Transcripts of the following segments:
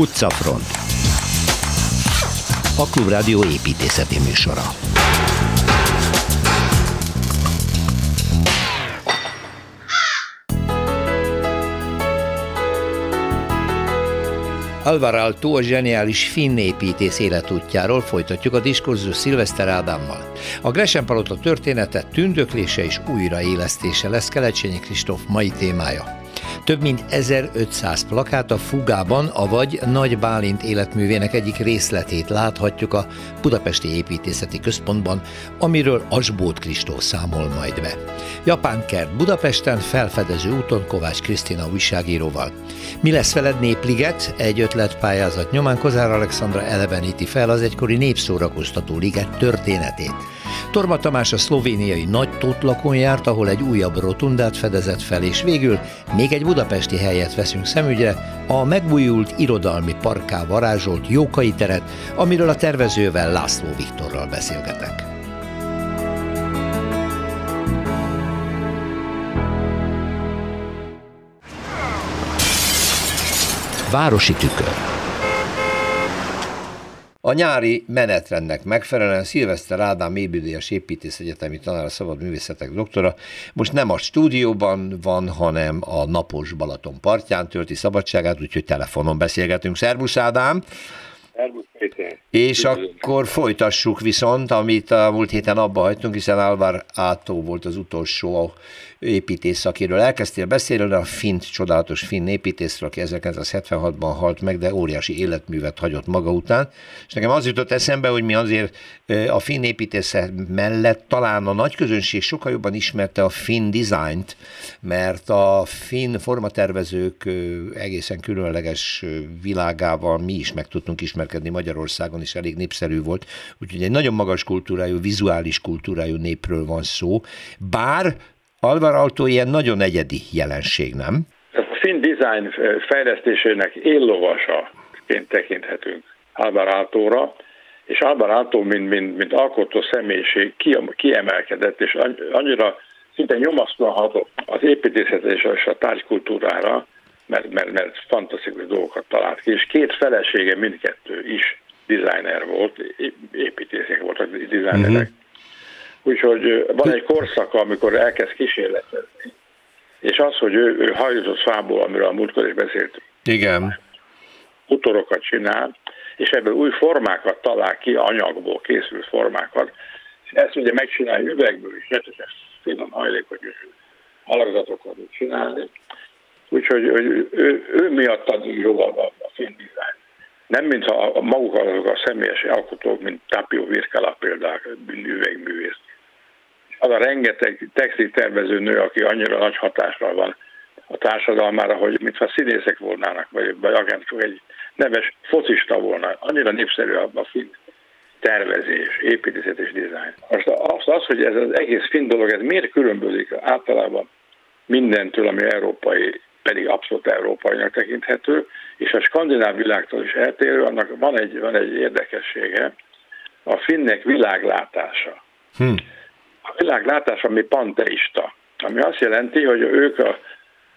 Utcafront A Klubrádió építészeti műsora Alvaralto a zseniális finn építész életútjáról folytatjuk a diskurzus Szilveszter Ádámmal. A Gresham Palota története tündöklése és újraélesztése lesz Kelecsényi Kristóf mai témája. Több mint 1500 plakát a Fugában, avagy Nagy Bálint életművének egyik részletét láthatjuk a Budapesti Építészeti Központban, amiről Asbót Kristó számol majd be. Japán kert Budapesten, felfedező úton Kovács Krisztina újságíróval. Mi lesz veled Népliget? Egy ötletpályázat nyomán Kozár Alexandra eleveníti fel az egykori népszórakoztató liget történetét. Torma Tamás a szlovéniai Nagy Totlakon járt, ahol egy újabb rotundát fedezett fel, és végül még egy budapesti helyet veszünk szemügyre, a megújult irodalmi parká varázsolt Jókai teret, amiről a tervezővel László Viktorral beszélgetek. Városi tükör a nyári menetrendnek megfelelően Szilveszter Ádám építész építészegyetemi tanár, a szabad művészetek doktora, most nem a stúdióban van, hanem a napos Balaton partján tölti szabadságát, úgyhogy telefonon beszélgetünk. Szervusz Ádám! És akkor folytassuk viszont, amit a múlt héten abba hagytunk, hiszen Álvár Átó volt az utolsó építész, akiről elkezdtél beszélni, a fint, csodálatos finn építészről, aki 1976-ban halt meg, de óriási életművet hagyott maga után. És nekem az jutott eszembe, hogy mi azért a finn építészet mellett talán a nagy közönség sokkal jobban ismerte a finn dizájnt, mert a finn formatervezők egészen különleges világával mi is meg tudtunk ismerkedni Magyarországon, és elég népszerű volt. Úgyhogy egy nagyon magas kultúrájú, vizuális kultúrájú népről van szó. Bár Alvar Alto ilyen nagyon egyedi jelenség, nem? A finn design fejlesztésének éllovasaként tekinthetünk Alvar Altóra, és Alvar Alto, mint, mint, mint alkotó személyiség kiemelkedett, és annyira szinte nyomasztóan hatott az építészet és a tárgykultúrára, mert, mert, mert fantasztikus dolgokat talált ki, és két felesége mindkettő is designer volt, építészek voltak designerek. Uh-huh. Úgyhogy van egy korszaka, amikor elkezd kísérletezni. És az, hogy ő, ő hajózott fából, amiről a múltkor is beszéltünk. Igen. Utorokat csinál, és ebből új formákat talál ki, anyagból készült formákat. És ezt ugye megcsinálja üvegből is, rettetes finom hajlékony alakzatokat csinálni. Úgyhogy ő, ő, ő miatt ad jó a, a film design. Nem, mintha maguk azok a személyes alkotók, mint Tapio Virkala például, üvegművész az a rengeteg textil tervező nő, aki annyira nagy hatással van a társadalmára, hogy mintha színészek volnának, vagy, vagy akár csak egy neves focista volna. Annyira népszerű a, a film tervezés, építészet és dizájn. Most az, az, hogy ez az egész finn dolog, ez miért különbözik általában mindentől, ami európai, pedig abszolút európainak tekinthető, és a skandináv világtól is eltérő, annak van egy, van egy érdekessége, a finnek világlátása. Hm a világlátás, ami panteista, ami azt jelenti, hogy ők a,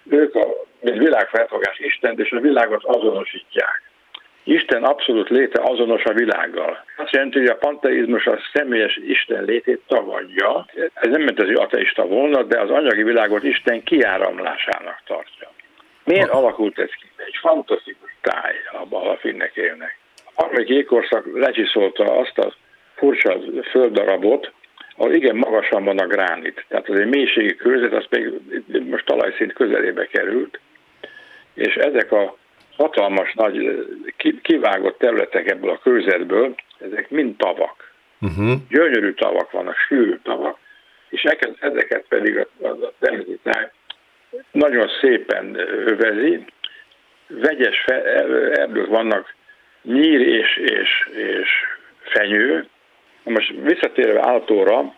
ők a mint világfelfogás Istent és a világot azonosítják. Isten abszolút léte azonos a világgal. Azt jelenti, hogy a panteizmus a személyes Isten létét tagadja. Ez nem mert az ateista volna, de az anyagi világot Isten kiáramlásának tartja. Miért alakult ez ki? Egy fantasztikus táj, abban a finnek élnek. A harmadik jégkorszak lecsiszolta azt a furcsa földdarabot, ahol igen magasan van a gránit. Tehát az egy mélységi körzet, az pedig most talajszint közelébe került, és ezek a hatalmas nagy kivágott területek ebből a körzetből, ezek mind tavak. Uh-huh. Gyönyörű tavak vannak, sűrű tavak, és ezeket pedig a, a természeti nagyon szépen övezi. Vegyes erdők vannak, nyír és, és, és fenyő, most visszatérve Áltóra,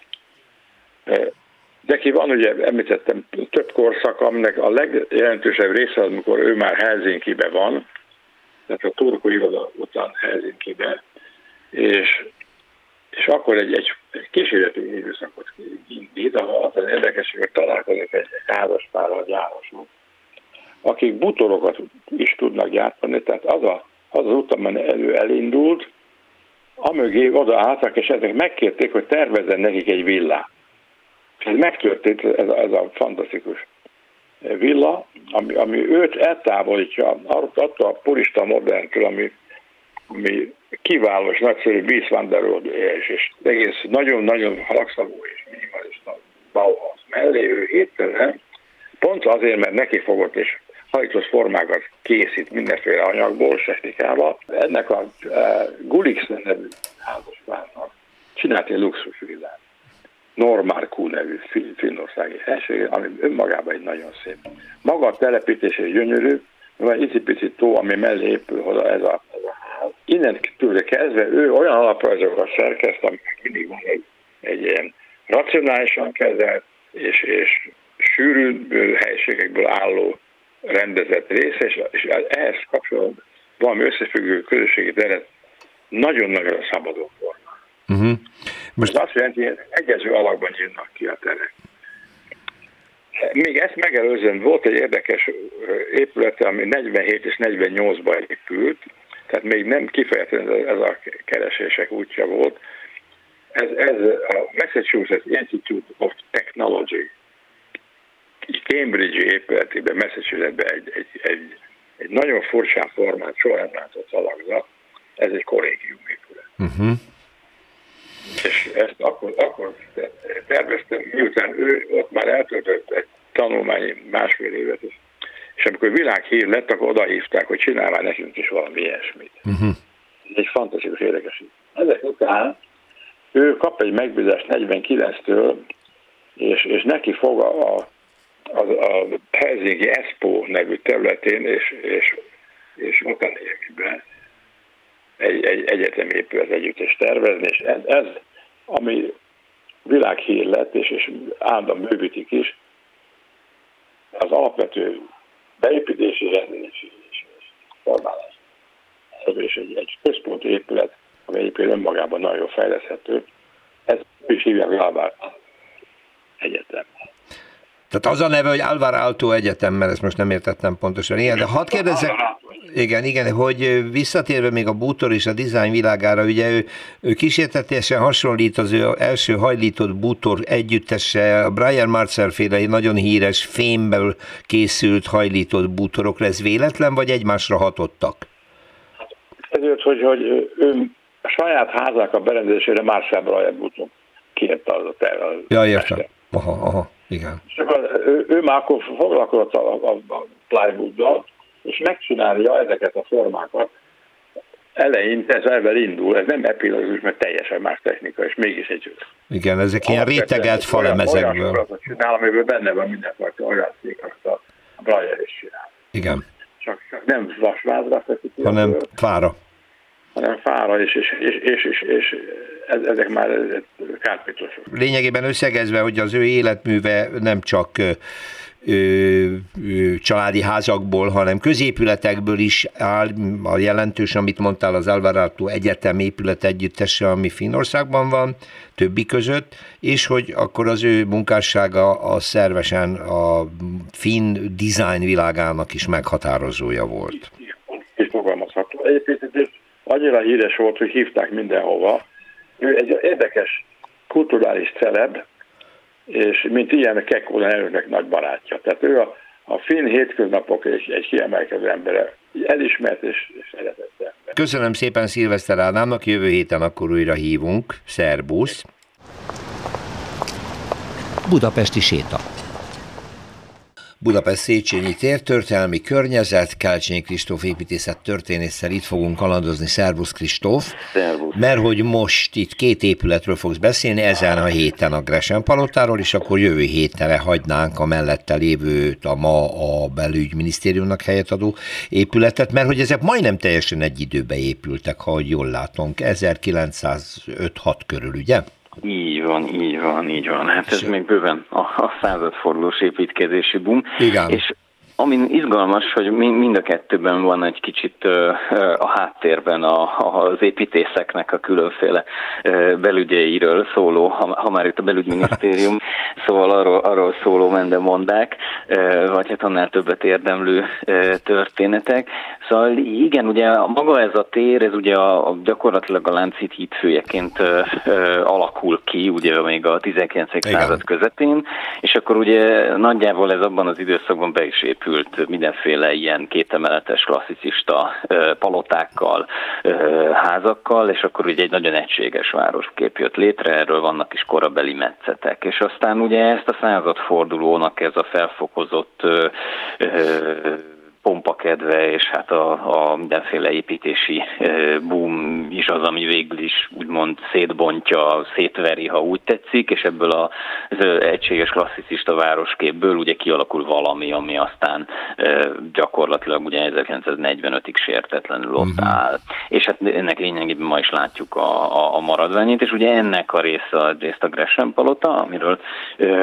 neki van ugye, említettem, több korszak, aminek a legjelentősebb része, amikor ő már Helsinki-be van, tehát a turkó iroda után Helsinki-be, és, és akkor egy, egy, egy kísérleti időszakot indít, ahol az érdekes, hogy találkozik egy, házaspárral gyárosok, akik butorokat is tudnak gyártani, tehát az a az az út, elő elindult, amögé odaálltak, és ezek megkérték, hogy tervezzen nekik egy villát. Ez megtörtént, ez ez a fantasztikus villa, ami, ami őt eltávolítja attól a purista moderntől, ami, ami kiváló és nagyszerű Bies van der és, és egész nagyon-nagyon halkszavú és minimalista Bauhaus mellé, ő héttelen, pont azért, mert neki fogott és hajtos formákat készít mindenféle anyagból, technikával. Ennek a uh, Gulix nevű házaspárnak csinált egy luxusvillát. Normárkú nevű finnországi helység, ami önmagában egy nagyon szép. Maga a telepítés egy gyönyörű, van egy icipici tó, ami mellé épül oda ez a, ez ház. Innen tőle kezdve ő olyan alaprajzokat szerkeszt, ami mindig van egy, egy ilyen racionálisan kezelt és, és sűrű helységekből álló rendezett része, és, és ehhez kapcsolatban valami összefüggő közösségi teret nagyon-nagyon szabadon formál. Uh-huh. Most... Ez azt jelenti, hogy egyező alakban jönnek ki a terek. Még ezt megelőzően volt egy érdekes épület, ami 47 és 48-ban épült, tehát még nem kifejezetten ez a keresések útja volt. Ez, ez a Massachusetts Institute of Technology Cambridge épületében, Massachusettsben egy, egy, egy, egy nagyon furcsán formát, soha nem látott alakzat, ez egy kollégium épület. Uh-huh. Ezt akkor, akkor terveztem, miután ő ott már eltöltött egy tanulmányi másfél évet, és, és amikor világhír lett, akkor oda hívták, hogy csinál már nekünk is valami ilyesmit. Uh-huh. Ez egy fantasztikus érdekes. Ezek után ő kap egy megbízást 49-től, és, és neki fog a, a a, a Helsinki Expo nevű területén és, és, és Otaniemiben egy, egy egyetemi épület együttes tervezni, és ez, ez ami világhír lett, és, és állandóan bővítik is, az alapvető beépítési rendezési és formálás. És egy, egy központi épület, ami egyébként önmagában nagyon fejleszthető, ez is hívják Galvár Egyetem. Tehát az a neve, hogy Alvar Alto Egyetem, mert ezt most nem értettem pontosan. Igen, de hadd kérdezzek, igen, igen, hogy visszatérve még a bútor és a dizájn világára, ugye ő, ő kísértetésen hasonlít az ő első hajlított bútor együttese, a Brian Marcel féle nagyon híres fémből készült hajlított bútorokra. Ez véletlen, vagy egymásra hatottak? Ezért, hogy, hogy ő a saját házák a berendezésére Marcel Brian bútor kérte az a terve. Ja, értem. Aha, aha. Igen. És akkor ő, ő már akkor foglalkozott a, a, a plywooddal, és megcsinálja ezeket a formákat. Eleinte ez ebben indul, ez nem epilógus, mert teljesen más technika, és mégis egy... Igen, ezek ilyen rétegelt falemezekből. Olyan csinál, amiből benne van mindenfajta olyan szék, azt a Breyer is csinál. Igen. Csak, csak nem vasvázra feszik hanem fára. Hanem fára, és, és, és, és, és, és ezek már kárpitlosok. Lényegében összegezve, hogy az ő életműve nem csak családi házakból, hanem középületekből is áll, a jelentős, amit mondtál, az Alvarado Egyetem épület együttese, ami Finnországban van, többi között, és hogy akkor az ő munkássága a szervesen a finn design világának is meghatározója volt. És fogalmazható. Egyébként annyira híres volt, hogy hívták mindenhova, ő egy érdekes kulturális celeb, és mint ilyen Kekkonen elnöknek nagy barátja. Tehát ő a, a finn hétköznapok egy, egy kiemelkedő embere, elismert és, és szeretett ember. Köszönöm szépen Szilveszter Ádámnak, jövő héten akkor újra hívunk. Szerbusz! Budapesti séta. Budapest Széchenyi tér, történelmi környezet, Kelcsényi Kristóf építészet történésszel itt fogunk kalandozni. Szervusz Kristóf! Szervusz! Mert hogy most itt két épületről fogsz beszélni, ezen a héten a Gresen palotáról, és akkor jövő héten hagynánk a mellette lévőt, a ma a belügyminisztériumnak helyet adó épületet, mert hogy ezek majdnem teljesen egy időbe épültek, ha jól látom, 1905-6 körül, ugye? Így van, így van, így van. Hát ez még bőven a, a századfordulós építkezési boom. Igen. És Ami izgalmas, hogy mind a kettőben van egy kicsit a háttérben az építészeknek a különféle belügyeiről szóló, ha már itt a belügyminisztérium, szóval arról, arról szóló mendemondák, vagy hát annál többet érdemlő történetek. Szóval igen, ugye maga ez a tér, ez ugye a, a gyakorlatilag a Láncid hídfőjeként alakul ki, ugye még a 19. század közepén, és akkor ugye nagyjából ez abban az időszakban be is épül épült mindenféle ilyen kétemeletes klasszicista palotákkal, házakkal, és akkor ugye egy nagyon egységes városkép jött létre, erről vannak is korabeli metszetek. És aztán ugye ezt a századfordulónak ez a felfokozott pompakedve, és hát a, a mindenféle építési boom is az, ami végül is úgymond szétbontja, szétveri, ha úgy tetszik, és ebből az egységes klasszicista városképből ugye kialakul valami, ami aztán gyakorlatilag ugye 1945-ig sértetlenül ott uh-huh. áll. És hát ennek lényegében ma is látjuk a, a, a maradványét, és ugye ennek a része részt a Gresham Palota, amiről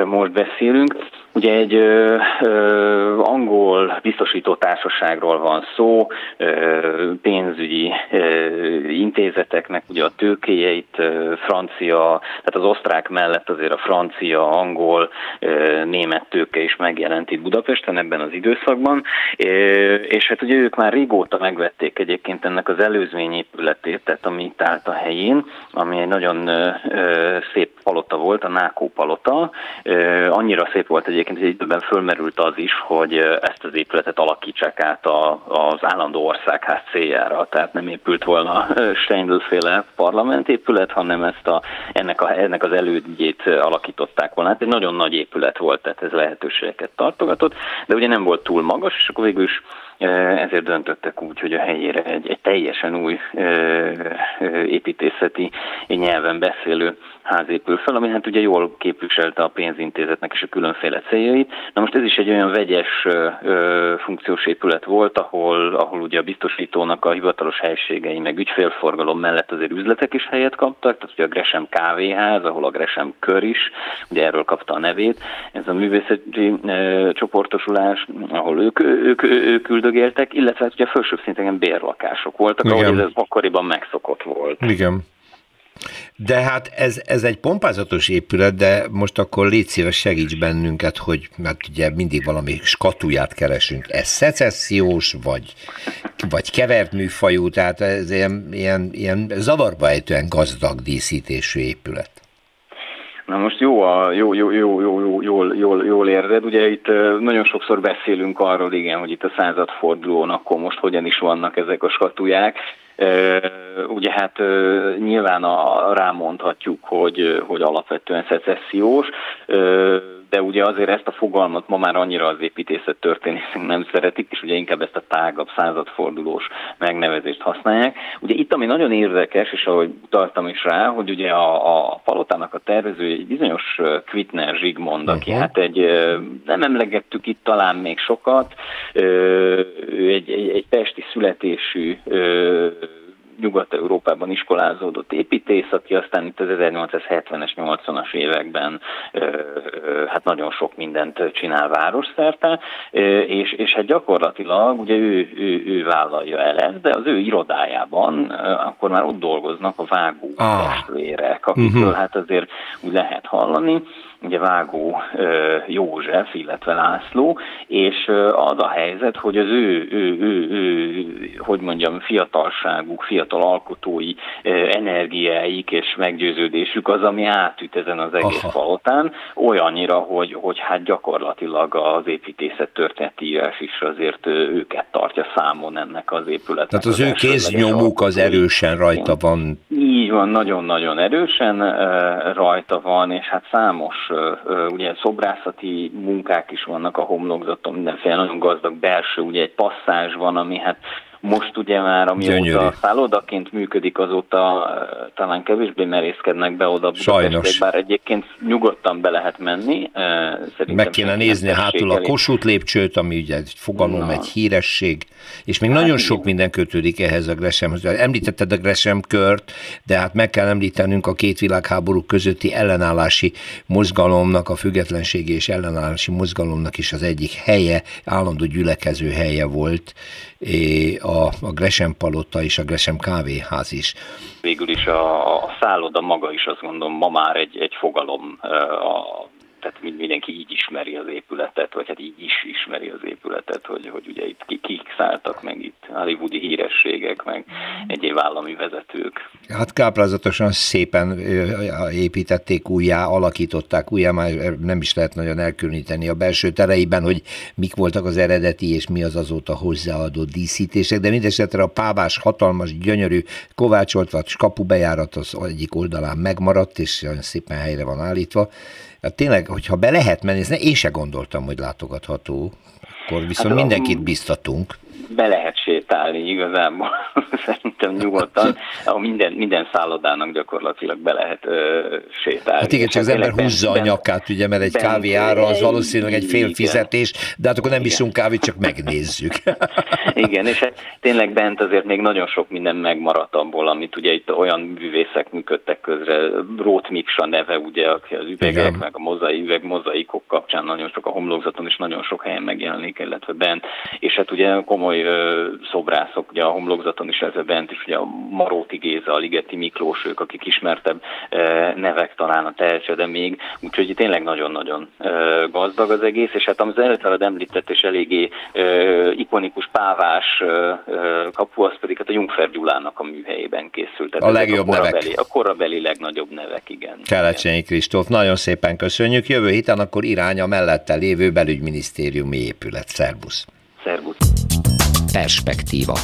most beszélünk, Ugye egy ö, ö, angol biztosító társaságról van szó, pénzügyi intézeteknek ugye a tőkéjeit francia, tehát az osztrák mellett azért a francia, angol, német tőke is megjelent itt Budapesten ebben az időszakban, és hát ugye ők már régóta megvették egyébként ennek az előzmény épületét, tehát ami itt állt a helyén, ami egy nagyon szép palota volt, a Nákó palota, annyira szép volt egyébként, egy időben fölmerült az is, hogy ezt az épületet alakítsák át a, az állandó országház céljára. Tehát nem épült volna Steindl-féle parlamentépület, hanem ezt a, ennek, a, ennek az elődjét alakították volna. Hát egy nagyon nagy épület volt, tehát ez lehetőségeket tartogatott, de ugye nem volt túl magas, és akkor végül is ezért döntöttek úgy, hogy a helyére egy, egy teljesen új építészeti nyelven beszélő ház épül fel, ami hát ugye jól képviselte a pénzintézetnek és a különféle céljait. Na most ez is egy olyan vegyes ö, funkciós épület volt, ahol, ahol ugye a biztosítónak a hivatalos helységei, meg ügyfélforgalom mellett azért üzletek is helyet kaptak, tehát ugye a Gresham kávéház, ahol a Gresham kör is, ugye erről kapta a nevét, ez a művészeti ö, csoportosulás, ahol ők, ők, ők üldögéltek, illetve hát ugye a felsőbb szinteken bérlakások voltak, Igen. ahogy ez akkoriban megszokott volt. Igen. De hát ez, ez egy pompázatos épület, de most akkor légy szíves, segíts bennünket, hogy mert ugye mindig valami skatuját keresünk. Ez szecessziós, vagy, vagy kevert műfajú, tehát ez ilyen, ilyen, ilyen zavarba ejtően gazdag díszítésű épület. Na most jó, a, jó, jó, jó, jó, jó, jól, jól, jól érzed. Ugye itt nagyon sokszor beszélünk arról, igen, hogy itt a századfordulón akkor most hogyan is vannak ezek a skatuják. Ugye hát nyilván a, rámondhatjuk, hogy, hogy alapvetően szecessziós, de ugye azért ezt a fogalmat ma már annyira az építészet történészek nem szeretik, és ugye inkább ezt a tágabb századfordulós megnevezést használják. Ugye itt, ami nagyon érdekes, és ahogy utaltam is rá, hogy ugye a, a palotának a tervező egy bizonyos Kvitner Zsigmond, aki uh-huh. hát egy, nem emlegettük itt talán még sokat, egy, egy, egy pesti születésű Nyugat-Európában iskolázódott építész, aki aztán itt az 1870-es, 80-as években hát nagyon sok mindent csinál városszerte, és, és hát gyakorlatilag ugye ő, ő, ő vállalja el ezt, de az ő irodájában akkor már ott dolgoznak a vágó ah. testvérek, akikről uh-huh. hát azért úgy lehet hallani, ugye Vágó József, illetve László, és az a helyzet, hogy az ő, ő, ő, ő hogy mondjam, fiatalságuk, fiatal alkotói energiáik és meggyőződésük az, ami átüt ezen az egész Aha. palotán, olyannyira, hogy, hogy hát gyakorlatilag az építészet történeti írás is azért őket tartja számon ennek az épületnek. Tehát az, az ő kéznyomuk az erősen rajta van. Így van, nagyon-nagyon erősen rajta van, és hát számos ugye szobrászati munkák is vannak a homlokzaton, mindenféle nagyon gazdag belső, ugye egy passzázs van, ami hát Most ugye már amióta Gyönyörű. szállodaként működik, azóta talán kevésbé merészkednek be oda Sajnos. bár egyébként nyugodtan be lehet menni. Szerintem Meg kéne nézni hátul a Kossuth lépcsőt, ami ugye egy fogalom, Na. egy híresség, és még hát nagyon sok minden kötődik ehhez a Gresemhez. Említetted a Gresem kört, de hát meg kell említenünk a két világháború közötti ellenállási mozgalomnak, a függetlenségi és ellenállási mozgalomnak is az egyik helye, állandó gyülekező helye volt a, a Gresham palota és a Gresham kávéház is. Végül is a, a szálloda maga is azt gondolom ma már egy, egy fogalom a tehát mindenki így ismeri az épületet, vagy hát így is ismeri az épületet, hogy, hogy ugye itt kik szálltak meg itt hollywoodi hírességek, meg egyéb állami vezetők. Hát káprázatosan szépen építették újjá, alakították újjá, már nem is lehet nagyon elkülöníteni a belső tereiben, hogy mik voltak az eredeti és mi az azóta hozzáadott díszítések, de mindesetre a pávás hatalmas, gyönyörű, kovácsolt vagy kapubejárat az egyik oldalán megmaradt, és szépen helyre van állítva, Hát tényleg, hogyha be lehet menni, én se gondoltam, hogy látogatható, akkor viszont hát, mindenkit biztatunk be lehet sétálni igazából, szerintem nyugodtan, ahol minden, minden szállodának gyakorlatilag be lehet ö, sétálni. Hát igen, csak az ember húzza a nyakát, ugye, mert egy kávé ára az valószínűleg egy fél fizetés, de hát akkor nem iszunk kávét, csak megnézzük. igen, és hát tényleg bent azért még nagyon sok minden megmaradt abból, amit ugye itt olyan művészek működtek közre, Rót Miksa neve, ugye, aki az üvegek, igen. meg a mozai üveg, mozaikok kapcsán nagyon sok a homlokzaton, és nagyon sok helyen megjelenik, illetve bent, és hát ugye komoly szobrászok, ugye a homlokzaton is ez bent is, ugye a Maróti Géza, a Ligeti Miklós, ők, akik ismertebb nevek talán a tehető, de még, úgyhogy tényleg nagyon-nagyon gazdag az egész, és hát az előtteled említett és eléggé ikonikus pávás kapu, az pedig hát a Jungfer Gyulának a műhelyében készült. Tehát a legjobb a nevek. A korabeli legnagyobb nevek, igen. Kelecsényi Kristóf, nagyon szépen köszönjük. Jövő héten akkor irány a mellette lévő belügyminisztériumi épület. Szerbusz. Szerbusz perspektíva.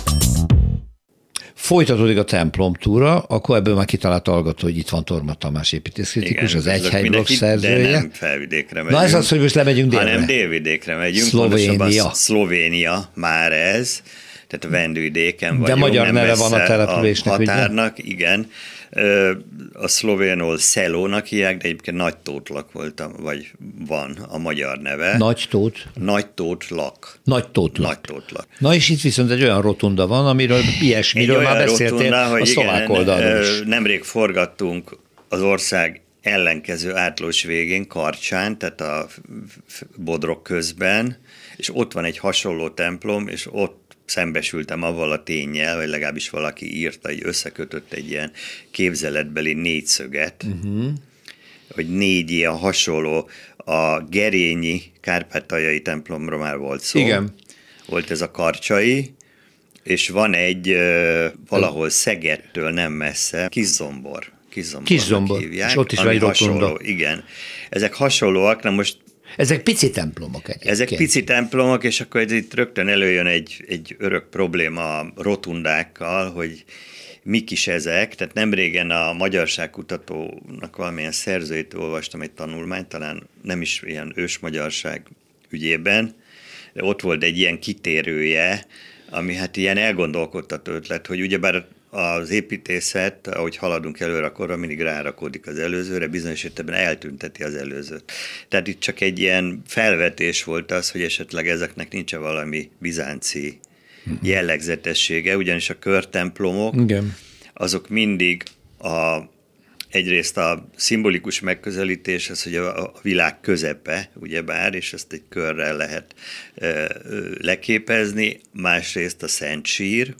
Folytatódik a templom túra, akkor ebből már kitalált hallgató, hogy itt van Torma Tamás építészkritikus, az egy blog szerzője. De nem felvidékre megyünk. Na ez az, hogy most lemegyünk délre. Hanem délvidékre megyünk. Szlovénia. Szlovénia már ez, tehát a vendvidéken vagyunk. De magyar neve van a településnek, a határnak, ugye? igen a szlovénul Szelónak hívják, de egyébként Nagy Tótlak volt, vagy van a magyar neve. Nagy Tót? Nagy Tótlak. Nagy Tótlak. Nagy Tótlak. Na és itt viszont egy olyan rotunda van, amiről ilyesmiről már beszéltél rotunda, a szlovák oldalról is. Nemrég forgattunk az ország ellenkező átlós végén, Karcsán, tehát a Bodrok közben, és ott van egy hasonló templom, és ott szembesültem avval a tényel, vagy legalábbis valaki írta, hogy összekötött egy ilyen képzeletbeli négyszöget, uh-huh. hogy négy ilyen hasonló, a Gerényi Kárpátaljai templomra már volt szó. Igen. Volt ez a karcsai, és van egy valahol Szegedtől nem messze, Kizombor. Kizombor. hívják. És ott is van hasonló, Igen. Ezek hasonlóak, na most ezek pici templomok egyébként. Ezek pici templomok, és akkor itt rögtön előjön egy, egy örök probléma a rotundákkal, hogy mik is ezek. Tehát nem régen a magyarságkutatónak valamilyen szerzőjét olvastam egy tanulmányt, talán nem is ilyen ősmagyarság ügyében, de ott volt egy ilyen kitérője, ami hát ilyen elgondolkodtató ötlet, hogy ugyebár az építészet, ahogy haladunk előre, akkor mindig rárakódik az előzőre, bizonyos esetben eltünteti az előzőt. Tehát itt csak egy ilyen felvetés volt az, hogy esetleg ezeknek nincs valami bizánci jellegzetessége, ugyanis a körtemplomok, Igen. azok mindig a, egyrészt a szimbolikus megközelítés, az, hogy a, a világ közepe, ugyebár, és ezt egy körrel lehet ö, leképezni, másrészt a Szent Sír,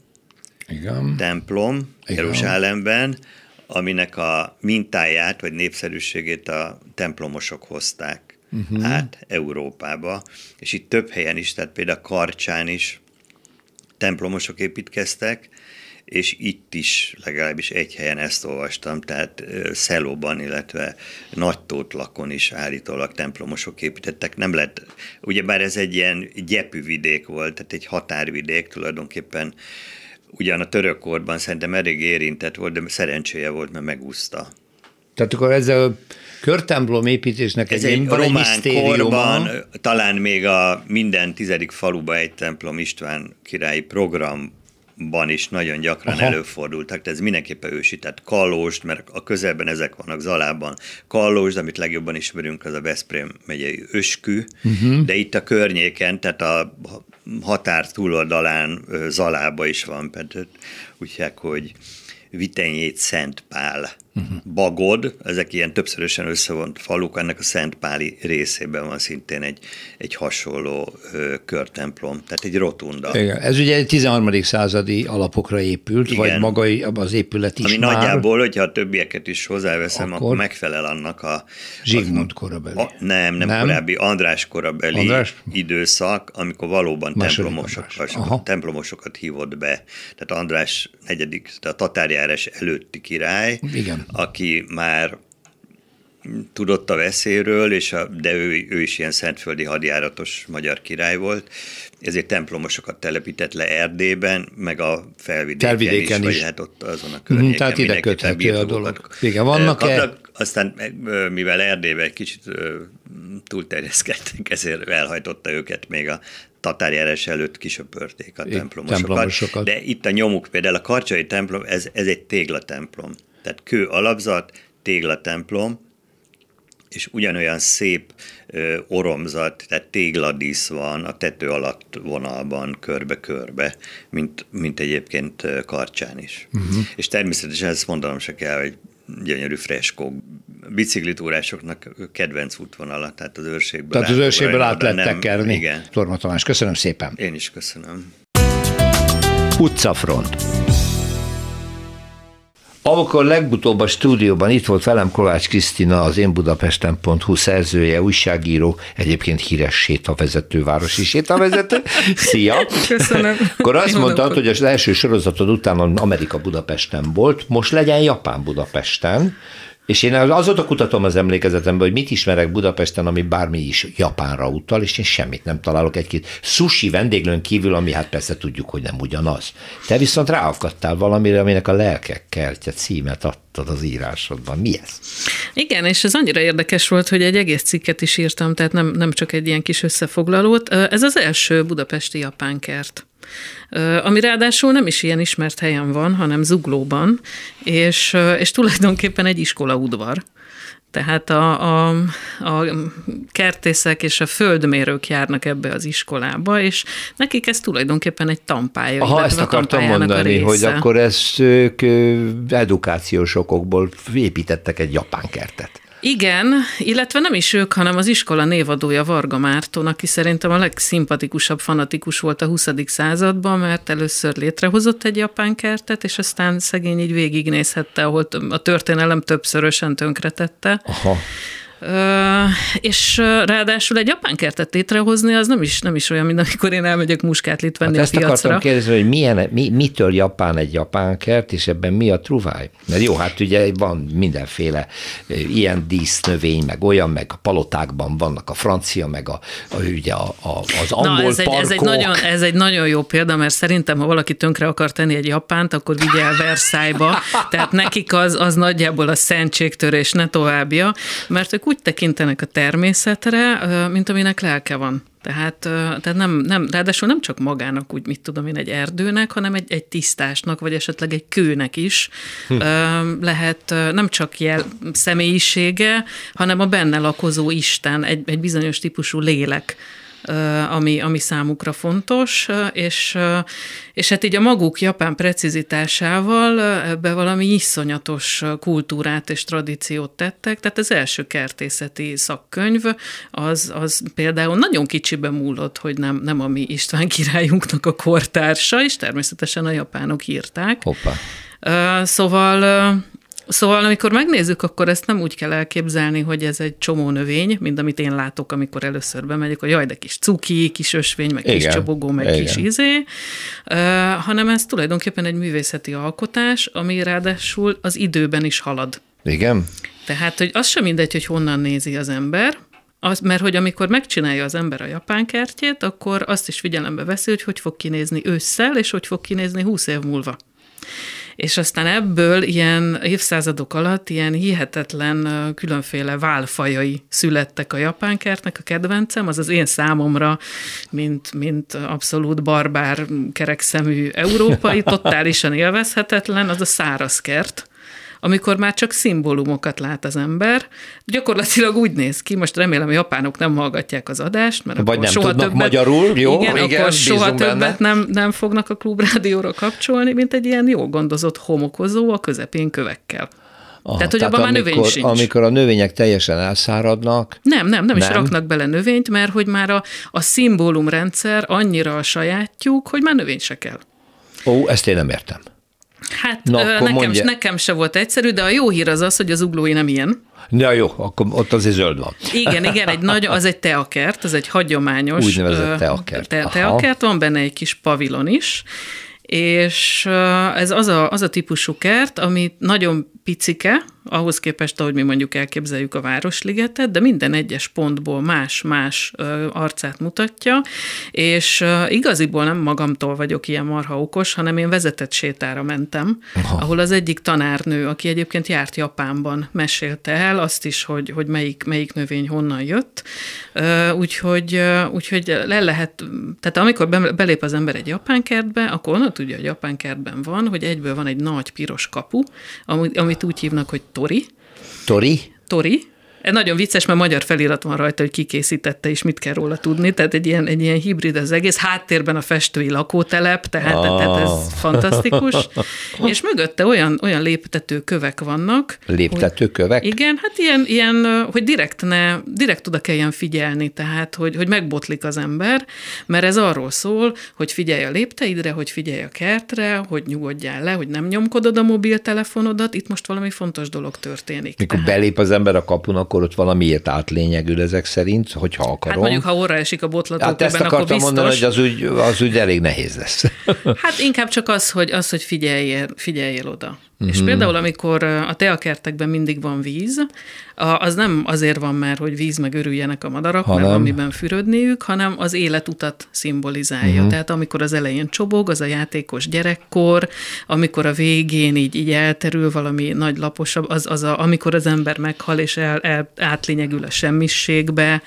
igen. templom Igen. Jeruzsálemben, aminek a mintáját vagy népszerűségét a templomosok hozták uh-huh. át Európába, és itt több helyen is, tehát például Karcsán is templomosok építkeztek, és itt is legalábbis egy helyen ezt olvastam, tehát Szelóban, illetve Nagytótlakon is állítólag templomosok építettek. Nem lett, ugyebár ez egy ilyen gyepű volt, tehát egy határvidék tulajdonképpen ugyan a török korban szerintem elég érintett volt, de szerencséje volt, mert megúszta. Tehát akkor ezzel a körtemplom építésnek Ez egy, egy román korban, talán még a minden tizedik faluba egy templom István királyi program ban is nagyon gyakran Aha. előfordultak, tehát ez mindenképpen ősi, tehát Kallóst, mert a közelben ezek vannak Zalában. Kallóst, amit legjobban ismerünk, az a Veszprém megyei Öskü, uh-huh. de itt a környéken, tehát a határ túloldalán Zalába is van, úgyhogy, hogy Vitenyét Szent Pál uh-huh. Bagod, ezek ilyen többszörösen összevont faluk, ennek a Szentpáli részében van szintén egy, egy hasonló ö, körtemplom, tehát egy rotunda. Igen. Ez ugye egy 13. századi alapokra épült, Igen. vagy maga az épület is Ami már... nagyjából, hogyha a többieket is hozzáveszem, akkor, akkor megfelel annak a... Zsigmond korabeli. A, nem, nem, nem, korábbi András korabeli András? időszak, amikor valóban templomosokat, templomosokat hívott be. Tehát András negyedik, tehát a tatárjárás előtti király, Igen aki már tudott a veszélyről, és a, de ő, ő is ilyen szentföldi hadjáratos magyar király volt, ezért templomosokat telepített le Erdélyben, meg a felvidéken, felvidéken is, is, vagy hát ott azon a mhm, környéken. Tehát ide köthető a dolog. Igen, vannak-e? Aztán mivel Erdélyben egy kicsit túlterjeszkedtek, ezért elhajtotta őket még a tatárjárás előtt kisöpörték a templomosokat. templomosokat. De itt a nyomuk, például a karcsai templom, ez, ez egy téglatemplom tehát kő alapzat, téglatemplom, és ugyanolyan szép ö, oromzat, tehát tégladísz van a tető alatt vonalban körbe-körbe, mint, mint egyébként Karcsán is. Uh-huh. És természetesen ezt mondanom se kell, hogy gyönyörű freskók, biciklitúrásoknak kedvenc útvonala, tehát az őrségből Tehát az őrségből át lehet tekerni. Igen. Torma Tamás, köszönöm szépen. Én is köszönöm. Utcafront. Amikor legutóbb a stúdióban itt volt velem Kovács Krisztina, az én Budapesten.hu szerzője, újságíró, egyébként híres sétavezető, városi sétavezető. Szia! Köszönöm. Akkor azt mondtad, hogy az első sorozatod után Amerika Budapesten volt, most legyen Japán Budapesten, és én azóta kutatom az emlékezetemben, hogy mit ismerek Budapesten, ami bármi is Japánra utal, és én semmit nem találok egy-két sushi vendéglőn kívül, ami hát persze tudjuk, hogy nem ugyanaz. Te viszont ráakadtál valamire, aminek a lelkek kertje címet adtad az írásodban. Mi ez? Igen, és ez annyira érdekes volt, hogy egy egész cikket is írtam, tehát nem, nem csak egy ilyen kis összefoglalót. Ez az első budapesti japánkert ami ráadásul nem is ilyen ismert helyen van, hanem Zuglóban, és, és tulajdonképpen egy iskola udvar. Tehát a, a, a kertészek és a földmérők járnak ebbe az iskolába, és nekik ez tulajdonképpen egy tampája. Ha ezt akartam mondani, hogy akkor ezt ők edukációs okokból építettek egy japán kertet. Igen, illetve nem is ők, hanem az iskola névadója Varga Márton, aki szerintem a legszimpatikusabb fanatikus volt a 20. században, mert először létrehozott egy japán kertet, és aztán szegény így végignézhette, ahol a történelem többszörösen tönkretette. Aha és ráadásul egy japán kertet létrehozni, az nem is, nem is olyan, mint amikor én elmegyek muskátlit venni hát a ezt piacra. akartam kérdezni, hogy milyen, mi, mitől japán egy japán kert, és ebben mi a truváj? Mert jó, hát ugye van mindenféle ilyen dísznövény, meg olyan, meg a palotákban vannak a francia, meg a, a, ugye a, a, az angol Na, ez egy, ez, egy nagyon, ez egy nagyon jó példa, mert szerintem, ha valaki tönkre akar tenni egy japánt, akkor vigye el Versailles-ba, tehát nekik az, az nagyjából a szentségtörés, ne továbbja, mert ők úgy tekintenek a természetre, mint aminek lelke van. Tehát, tehát nem, nem, ráadásul nem csak magának, úgy mit tudom én, egy erdőnek, hanem egy, egy tisztásnak, vagy esetleg egy kőnek is hm. lehet nem csak jel személyisége, hanem a benne lakozó Isten, egy, egy bizonyos típusú lélek ami, ami számukra fontos, és, és hát így a maguk japán precizitásával ebbe valami iszonyatos kultúrát és tradíciót tettek, tehát az első kertészeti szakkönyv, az, az például nagyon kicsibe múlott, hogy nem, nem a mi István királyunknak a kortársa, és természetesen a japánok írták. Hoppá. Szóval Szóval amikor megnézzük, akkor ezt nem úgy kell elképzelni, hogy ez egy csomó növény, mint amit én látok, amikor először bemegyek, hogy jaj, de kis cuki, kis ösvény, meg Igen. kis csobogó, meg Igen. kis izé, uh, hanem ez tulajdonképpen egy művészeti alkotás, ami ráadásul az időben is halad. Igen. Tehát, hogy az sem mindegy, hogy honnan nézi az ember, az, mert hogy amikor megcsinálja az ember a japán kertjét, akkor azt is figyelembe veszi, hogy hogy fog kinézni ősszel, és hogy fog kinézni húsz év múlva. És aztán ebből ilyen évszázadok alatt ilyen hihetetlen különféle válfajai születtek a japánkertnek, a kedvencem, az az én számomra, mint, mint abszolút barbár, kerekszemű európai, totálisan élvezhetetlen, az a szárazkert, amikor már csak szimbólumokat lát az ember. Gyakorlatilag úgy néz ki, most remélem a japánok nem hallgatják az adást, mert Vagy nem soha tudnak többet, magyarul, jó? Igen, igen akkor soha benne. többet nem, nem fognak a klubrádióra kapcsolni, mint egy ilyen jól gondozott homokozó a közepén kövekkel. Aha, tehát, hogy abban már növény amikor, sincs. Amikor a növények teljesen elszáradnak, Nem, nem, nem is Nem? raknak bele növényt, mert hogy már a, a szimbólumrendszer annyira a sajátjuk, hogy már növény se kell. ó, ezt én nem értem. Hát Na, ö, nekem, mondja. nekem se volt egyszerű, de a jó hír az az, hogy az uglói nem ilyen. Ja, jó, akkor ott azért zöld van. Igen, igen, egy nagy, az egy teakert, az egy hagyományos Úgynevezett teakert. Te, teakert, van benne egy kis pavilon is, és ez az a, az a típusú kert, ami nagyon picike, ahhoz képest, ahogy mi mondjuk elképzeljük a Városligetet, de minden egyes pontból más-más arcát mutatja, és igaziból nem magamtól vagyok ilyen marha okos, hanem én vezetett sétára mentem, Aha. ahol az egyik tanárnő, aki egyébként járt Japánban, mesélte el azt is, hogy, hogy melyik, melyik növény honnan jött, úgyhogy, úgyhogy le lehet, tehát amikor be- belép az ember egy japán kertbe, akkor onnan tudja, hogy japán kertben van, hogy egyből van egy nagy piros kapu, amit úgy hívnak, hogy tori, Tori? Tori. Ez nagyon vicces, mert magyar felirat van rajta, hogy ki készítette és mit kell róla tudni. Tehát egy ilyen, egy ilyen hibrid az egész. Háttérben a festői lakótelep, tehát, Ah. tehát ez fantasztikus. És mögötte olyan, olyan léptető kövek vannak. Léptetőkövek? Hogy, igen, hát ilyen, ilyen, hogy direkt, ne, direkt oda kelljen figyelni, tehát hogy, hogy megbotlik az ember, mert ez arról szól, hogy figyelj a lépteidre, hogy figyelj a kertre, hogy nyugodjál le, hogy nem nyomkodod a mobiltelefonodat, itt most valami fontos dolog történik. Mikor belép az ember a kapun, akkor ott valamiért átlényegül ezek szerint, hogyha Hát akarom. mondjuk, ha orra esik a Hát botlatókövben, ezt akkor biztos. mondani, hogy az úgy, az úgy elég nehéz lesz. Hát inkább csak az, hogy, az, hogy figyeljél, figyeljél oda. Mhm. Uh-huh. És például, amikor a teakertekben mindig van víz, az nem azért van, mert hogy víz meg örüljenek a madarak, hanem. mert Hanem? van miben fürödniük, hanem az életutat szimbolizálja. Mhm. Uh-huh. Tehát amikor az elején csobog, az a játékos gyerekkor, amikor a végén így, így elterül valami nagy laposabb, az, az a, amikor az ember meghal és el, el, átlényegül a semmiségbe,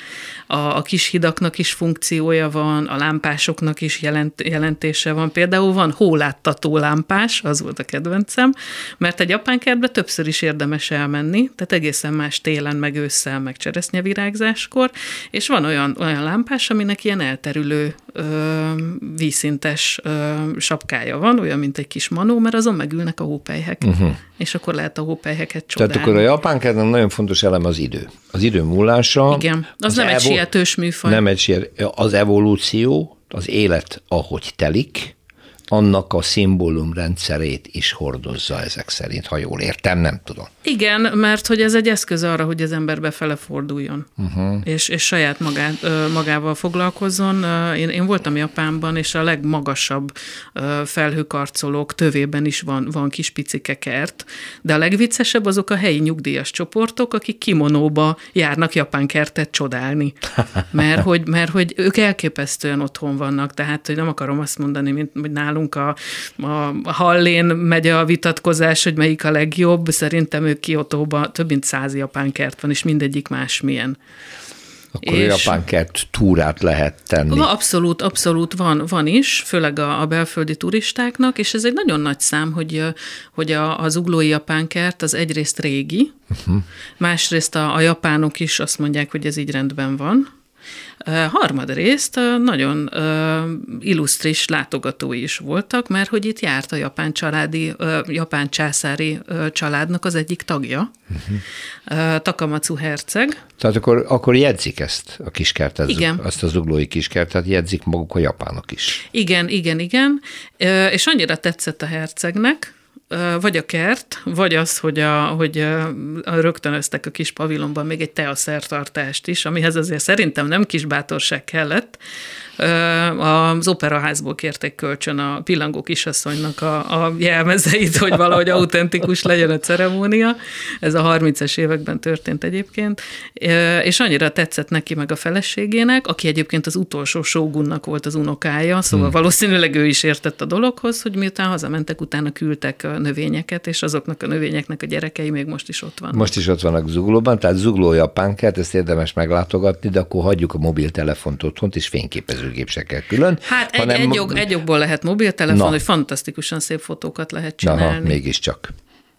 a, a kis hidaknak is funkciója van, a lámpásoknak is jelent, jelentése van. Például van hóláttató lámpás, az volt a kedvencem, mert egy japán kertbe többször is érdemes elmenni, tehát egészen más télen, meg ősszel, meg cseresznyevirágzáskor, és van olyan, olyan lámpás, aminek ilyen elterülő ö, vízszintes ö, sapkája van, olyan, mint egy kis manó, mert azon megülnek a hópelyhek, uh-huh. és akkor lehet a hópelyheket csodálni. Tehát akkor a japán kertnek nagyon fontos elem az idő. Az idő múlása. Igen, az, nem egy evo- sietős műfaj. Nem egy siet, az evolúció, az élet, ahogy telik, annak a szimbólumrendszerét is hordozza ezek szerint, ha jól értem, nem tudom. Igen, mert hogy ez egy eszköz arra, hogy az ember befele forduljon, uh-huh. és, és saját magát, magával foglalkozzon. Én, én voltam Japánban, és a legmagasabb felhőkarcolók tövében is van, van kis picike kert, de a legviccesebb azok a helyi nyugdíjas csoportok, akik kimonóba járnak japán kertet csodálni. Mert hogy, mert hogy ők elképesztően otthon vannak, tehát hogy nem akarom azt mondani, mint hogy nálunk a, a Hallén megy a vitatkozás, hogy melyik a legjobb, szerintem ők Kiotóban több mint száz japán kert van, és mindegyik másmilyen. Akkor És- a japán kert túrát lehet tenni. Abszolút, abszolút van, van is, főleg a, a belföldi turistáknak, és ez egy nagyon nagy szám, hogy, hogy a, az uglói japánkert az egyrészt régi, uh-huh. másrészt a, a japánok is azt mondják, hogy ez így rendben van, Harmadrészt nagyon illusztris látogatói is voltak, mert hogy itt járt a japán családi, japán császári családnak az egyik tagja, uh-huh. Takamatsu herceg, Tehát akkor, akkor jegyzik ezt a kiskertet, Igen. azt az uglói kiskertet, jegyzik maguk a japánok is. Igen, igen, igen. És annyira tetszett a hercegnek, vagy a kert, vagy az, hogy, a, hogy ö, rögtönöztek a kis pavilonban még egy teaszertartást is, amihez azért szerintem nem kis bátorság kellett, az operaházból kérték kölcsön a pillangó kisasszonynak a, a jelmezeit, hogy valahogy autentikus legyen a ceremónia. Ez a 30-es években történt egyébként, és annyira tetszett neki meg a feleségének, aki egyébként az utolsó sógunnak volt az unokája, szóval hmm. valószínűleg ő is értett a dologhoz, hogy miután hazamentek, utána küldtek növényeket, és azoknak a növényeknek a gyerekei még most is ott vannak. Most is ott vannak zuglóban, tehát zugló japánkert, ezt érdemes meglátogatni, de akkor hagyjuk a mobiltelefont otthont, és fényképezőgép se kell külön. Hát hanem... egy, egy, jog, egy jogból lehet mobiltelefon, Na. hogy fantasztikusan szép fotókat lehet csinálni. Aha, mégiscsak.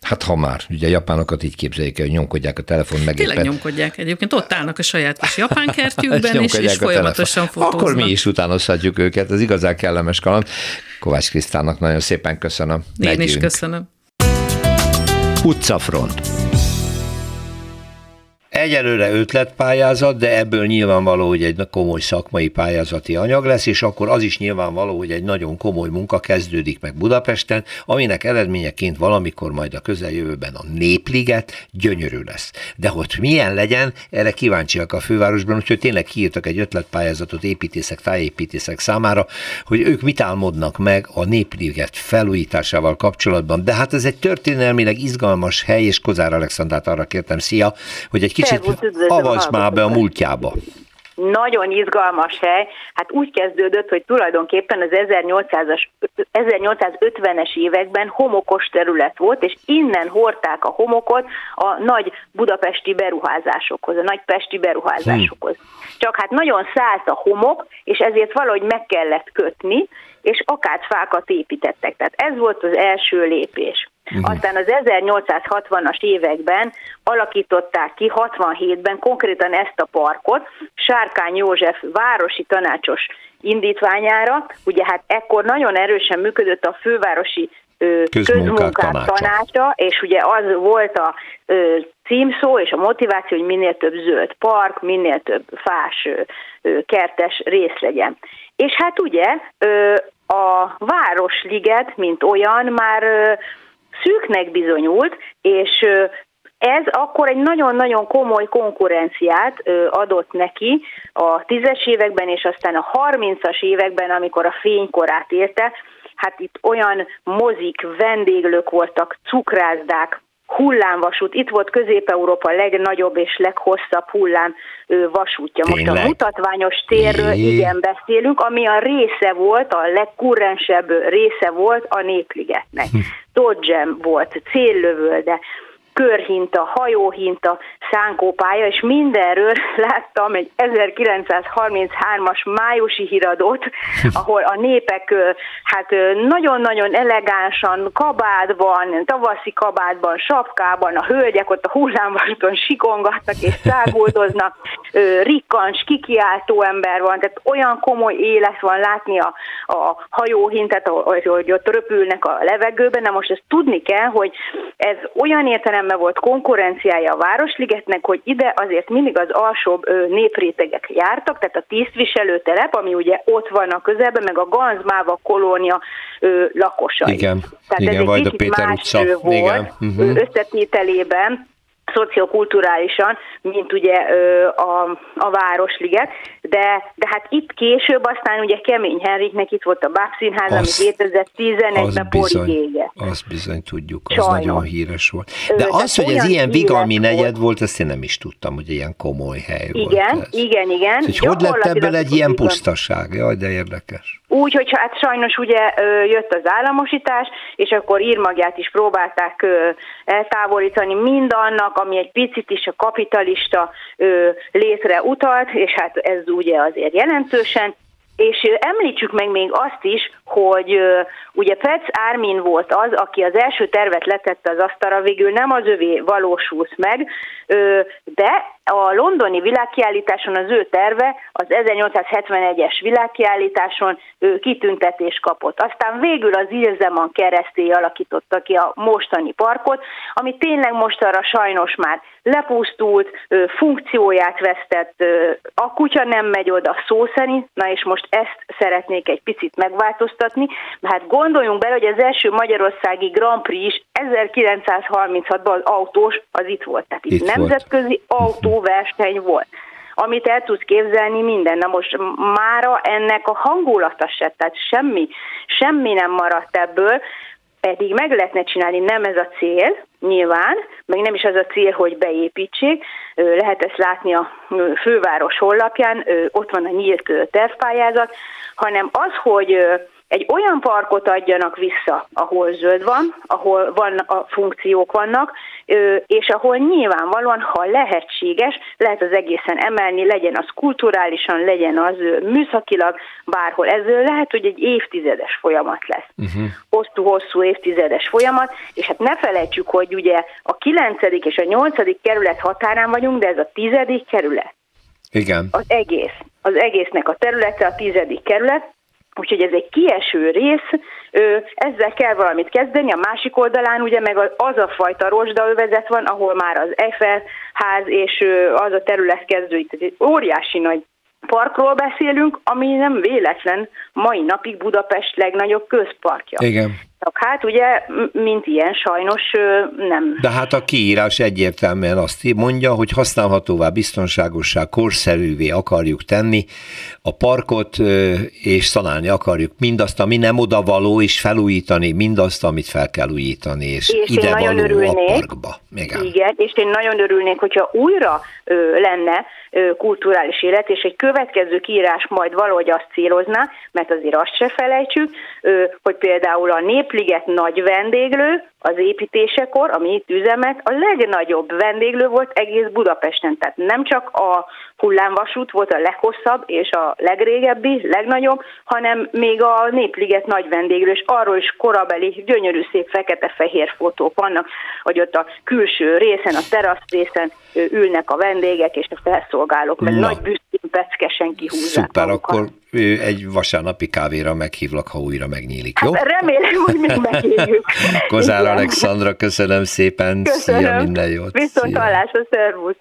Hát ha már, ugye a japánokat így képzeljék el, hogy nyomkodják a telefon meg. Tényleg éppen... nyomkodják egyébként, ott állnak a saját kis japán kertjükben, és, és folyamatosan fotóznak. Akkor mi is utánozhatjuk őket, ez igazán kellemes kaland. Kovács Krisztának nagyon szépen köszönöm. Én Megyünk. is köszönöm. Utcafront. Egyelőre ötletpályázat, de ebből nyilvánvaló, hogy egy komoly szakmai pályázati anyag lesz, és akkor az is nyilvánvaló, hogy egy nagyon komoly munka kezdődik meg Budapesten, aminek eredményeként valamikor majd a közeljövőben a Népliget gyönyörű lesz. De hogy milyen legyen, erre kíváncsiak a fővárosban, úgyhogy tényleg kiírtak egy ötletpályázatot építészek, tájépítészek számára, hogy ők mit álmodnak meg a Népliget felújításával kapcsolatban. De hát ez egy történelmileg izgalmas hely, és Kozár Alexandrát arra kértem, szia, hogy egy kicsit avasd már be a múltjába. Nagyon izgalmas hely. Hát úgy kezdődött, hogy tulajdonképpen az 1800-as, 1850-es években homokos terület volt, és innen hordták a homokot a nagy budapesti beruházásokhoz, a nagy pesti beruházásokhoz. Hmm. Csak hát nagyon szállt a homok, és ezért valahogy meg kellett kötni, és akácfákat építettek. Tehát ez volt az első lépés. Uh-huh. Aztán az 1860-as években alakították ki, 67-ben konkrétan ezt a parkot, Sárkány József városi tanácsos indítványára. Ugye hát ekkor nagyon erősen működött a fővárosi közmunkák tanácsa. tanácsa, és ugye az volt a ö, címszó és a motiváció, hogy minél több zöld park, minél több fás, ö, kertes rész legyen. És hát ugye ö, a Városliget, mint olyan, már szűknek bizonyult, és ez akkor egy nagyon-nagyon komoly konkurenciát adott neki a tízes években, és aztán a harmincas években, amikor a fénykorát érte, hát itt olyan mozik, vendéglők voltak, cukrászdák, hullámvasút. Itt volt Közép-Európa legnagyobb és leghosszabb hullám vasútja. Most Tényleg? a mutatványos térről Jé. igen beszélünk, ami a része volt, a legkurrensebb része volt a Népligetnek. Hm. Dodgem volt, céllövölde, körhinta, hajóhinta, szánkópálya, és mindenről láttam egy 1933-as májusi híradót, ahol a népek hát nagyon-nagyon elegánsan, kabádban, tavaszi kabádban, sapkában, a hölgyek ott a hullámvasúton sikongatnak és száguldoznak, rikkans, kikiáltó ember van, tehát olyan komoly élet van látni a, a hajóhintet, hogy ott röpülnek a levegőben, de most ezt tudni kell, hogy ez olyan értelem értelme volt konkurenciája a Városligetnek, hogy ide azért mindig az alsóbb néprétegek jártak, tehát a tisztviselőtelep, ami ugye ott van a közelben, meg a Ganzmáva kolónia lakosai. Igen, tehát igen, ez vagy a Péter utca. Volt igen. Uh-huh. összetételében, szociokulturálisan, mint ugye a, a Városliget, de, de hát itt később aztán ugye Kemény Henriknek itt volt a Bábszínház, ami 2011-ben porig ége. Azt bizony tudjuk, az Sajnos. nagyon híres volt. De Ö, az, hogy ez ilyen vigalmi negyed volt, volt, azt én nem is tudtam, hogy ilyen komoly hely igen, volt ez. Igen, igen, igen. Hogy lett ebből egy ilyen pusztaság? Jaj, de érdekes. Úgy, hogy hát sajnos ugye jött az államosítás, és akkor írmagját is próbálták eltávolítani mindannak, ami egy picit is a kapitalista létre utalt, és hát ez ugye azért jelentősen, és említsük meg még azt is, hogy ugye Petsz Ármin volt az, aki az első tervet letette az asztalra, végül nem az övé valósult meg, de a londoni világkiállításon az ő terve az 1871-es világkiállításon kitüntetés kapott. Aztán végül az Ilzeman keresztély alakította ki a mostani parkot, ami tényleg mostanra sajnos már lepusztult, funkcióját vesztett, a kutya nem megy oda szó szerint, na és most ezt szeretnék egy picit megváltoztatni, hát gondoljunk bele, hogy az első magyarországi Grand Prix is 1936-ban az autós, az itt volt, tehát itt, itt nemzetközi volt. autóverseny volt. amit el tudsz képzelni minden. Na most mára ennek a hangulata se, tehát semmi, semmi nem maradt ebből, pedig meg lehetne csinálni, nem ez a cél, nyilván, meg nem is az a cél, hogy beépítsék, lehet ezt látni a főváros honlapján, ott van a nyílt tervpályázat, hanem az, hogy egy olyan parkot adjanak vissza, ahol zöld van, ahol van a funkciók vannak, és ahol nyilvánvalóan, ha lehetséges, lehet az egészen emelni, legyen az kulturálisan, legyen az műszakilag, bárhol. Ez lehet, hogy egy évtizedes folyamat lesz. Uh-huh. Hosszú-hosszú évtizedes folyamat, és hát ne felejtsük, hogy ugye a 9. és a 8. kerület határán vagyunk, de ez a 10. kerület. Igen. Az egész. Az egésznek a területe a 10. kerület, Úgyhogy ez egy kieső rész, ezzel kell valamit kezdeni, a másik oldalán ugye meg az a fajta rozsdaövezet van, ahol már az Eiffel ház és az a terület kezdődik, tehát egy óriási nagy parkról beszélünk, ami nem véletlen mai napig Budapest legnagyobb közparkja. Igen. Csak hát ugye, mint ilyen sajnos nem. De hát a kiírás egyértelműen azt mondja, hogy használhatóvá, biztonságossá, korszerűvé akarjuk tenni a parkot, és szanálni akarjuk mindazt, ami nem odavaló, és felújítani mindazt, amit fel kell újítani, és, és ide való örülnék, a parkba. Igen. Igen, és én nagyon örülnék, hogyha újra ö, lenne ö, kulturális élet, és egy következő kiírás majd valahogy azt célozná, mert azért azt se felejtsük, ö, hogy például a nép Népliget nagy vendéglő az építésekor, ami itt üzemet, a legnagyobb vendéglő volt egész Budapesten. Tehát nem csak a hullámvasút volt a leghosszabb és a legrégebbi, legnagyobb, hanem még a Népliget nagy vendéglő, és arról is korabeli, gyönyörű szép fekete-fehér fotók vannak, hogy ott a külső részen, a terasz részen ülnek a vendégek és a felszolgálók, meg Na. nagy büszkén peckesen kihúzzák. Szuper, magukat. akkor egy vasárnapi kávéra meghívlak, ha újra megnyílik, jó? Hát remélem, hogy még meghívjuk. Kozár Alexandra, köszönöm szépen, köszönöm. szia, minden jót. Viszont hallásra, szervusz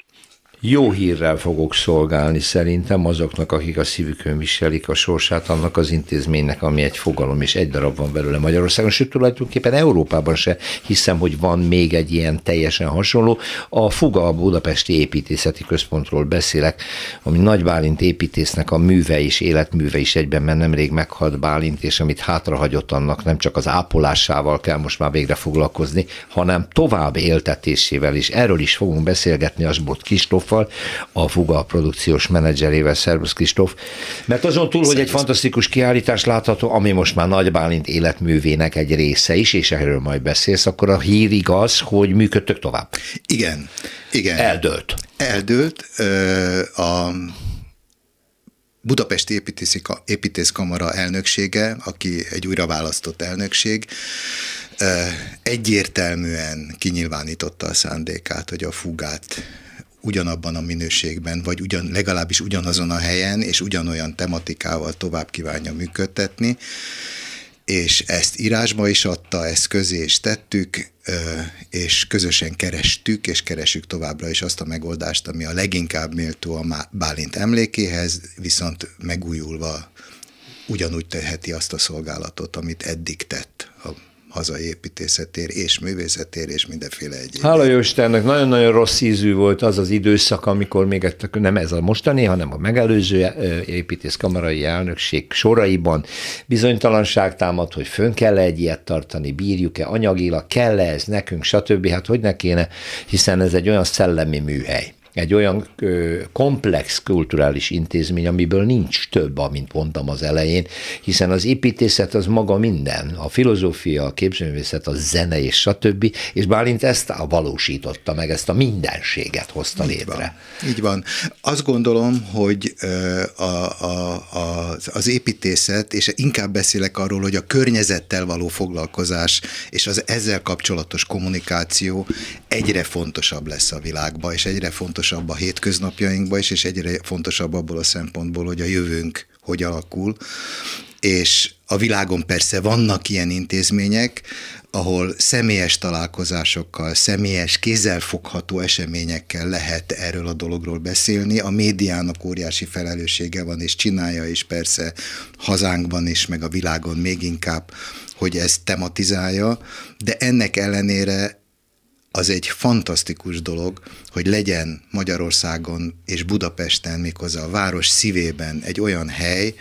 jó hírrel fogok szolgálni szerintem azoknak, akik a szívükön viselik a sorsát annak az intézménynek, ami egy fogalom, és egy darab van belőle Magyarországon, sőt tulajdonképpen Európában se hiszem, hogy van még egy ilyen teljesen hasonló. A Fuga a Budapesti Építészeti Központról beszélek, ami Nagy Bálint építésznek a műve és életműve is egyben, mert nemrég meghalt Bálint, és amit hátrahagyott annak nem csak az ápolásával kell most már végre foglalkozni, hanem tovább éltetésével is. Erről is fogunk beszélgetni Asbot Kistóf Kristóffal, a Fuga produkciós menedzserével, Szervusz Kristóf. Mert azon túl, hogy egy fantasztikus kiállítás látható, ami most már Nagy Bálint életművének egy része is, és erről majd beszélsz, akkor a hír igaz, hogy működtök tovább. Igen, igen. Eldőlt. Eldőlt. A Budapesti Építési, Építészkamara elnöksége, aki egy újra választott elnökség, egyértelműen kinyilvánította a szándékát, hogy a fugát ugyanabban a minőségben, vagy ugyan, legalábbis ugyanazon a helyen, és ugyanolyan tematikával tovább kívánja működtetni, és ezt írásba is adta, ezt közé is tettük, és közösen kerestük, és keresük továbbra is azt a megoldást, ami a leginkább méltó a Bálint emlékéhez, viszont megújulva ugyanúgy teheti azt a szolgálatot, amit eddig tett a hazai építészetér és művészetér és mindenféle egyéb. Hála jó Istennek, nagyon-nagyon rossz ízű volt az az időszak, amikor még nem ez a mostani, hanem a megelőző építészkamarai elnökség soraiban bizonytalanság támad, hogy fönn kell -e egy ilyet tartani, bírjuk-e anyagilag, kell-e ez nekünk, stb. Hát hogy ne kéne, hiszen ez egy olyan szellemi műhely egy olyan ö, komplex kulturális intézmény, amiből nincs több, amint mondtam az elején, hiszen az építészet az maga minden, a filozófia, a képzőművészet, a zene és stb. És Bálint ezt a valósította meg, ezt a mindenséget hozta létre. Van. Így van. Azt gondolom, hogy a, a, a, az építészet, és inkább beszélek arról, hogy a környezettel való foglalkozás és az ezzel kapcsolatos kommunikáció egyre fontosabb lesz a világban, és egyre fontosabb fontosabb a hétköznapjainkban is, és egyre fontosabb abból a szempontból, hogy a jövőnk hogy alakul. És a világon persze vannak ilyen intézmények, ahol személyes találkozásokkal, személyes, kézzelfogható eseményekkel lehet erről a dologról beszélni. A médiának óriási felelőssége van, és csinálja is persze hazánkban is, meg a világon még inkább, hogy ezt tematizálja, de ennek ellenére az egy fantasztikus dolog, hogy legyen Magyarországon és Budapesten, méghozzá a város szívében egy olyan hely,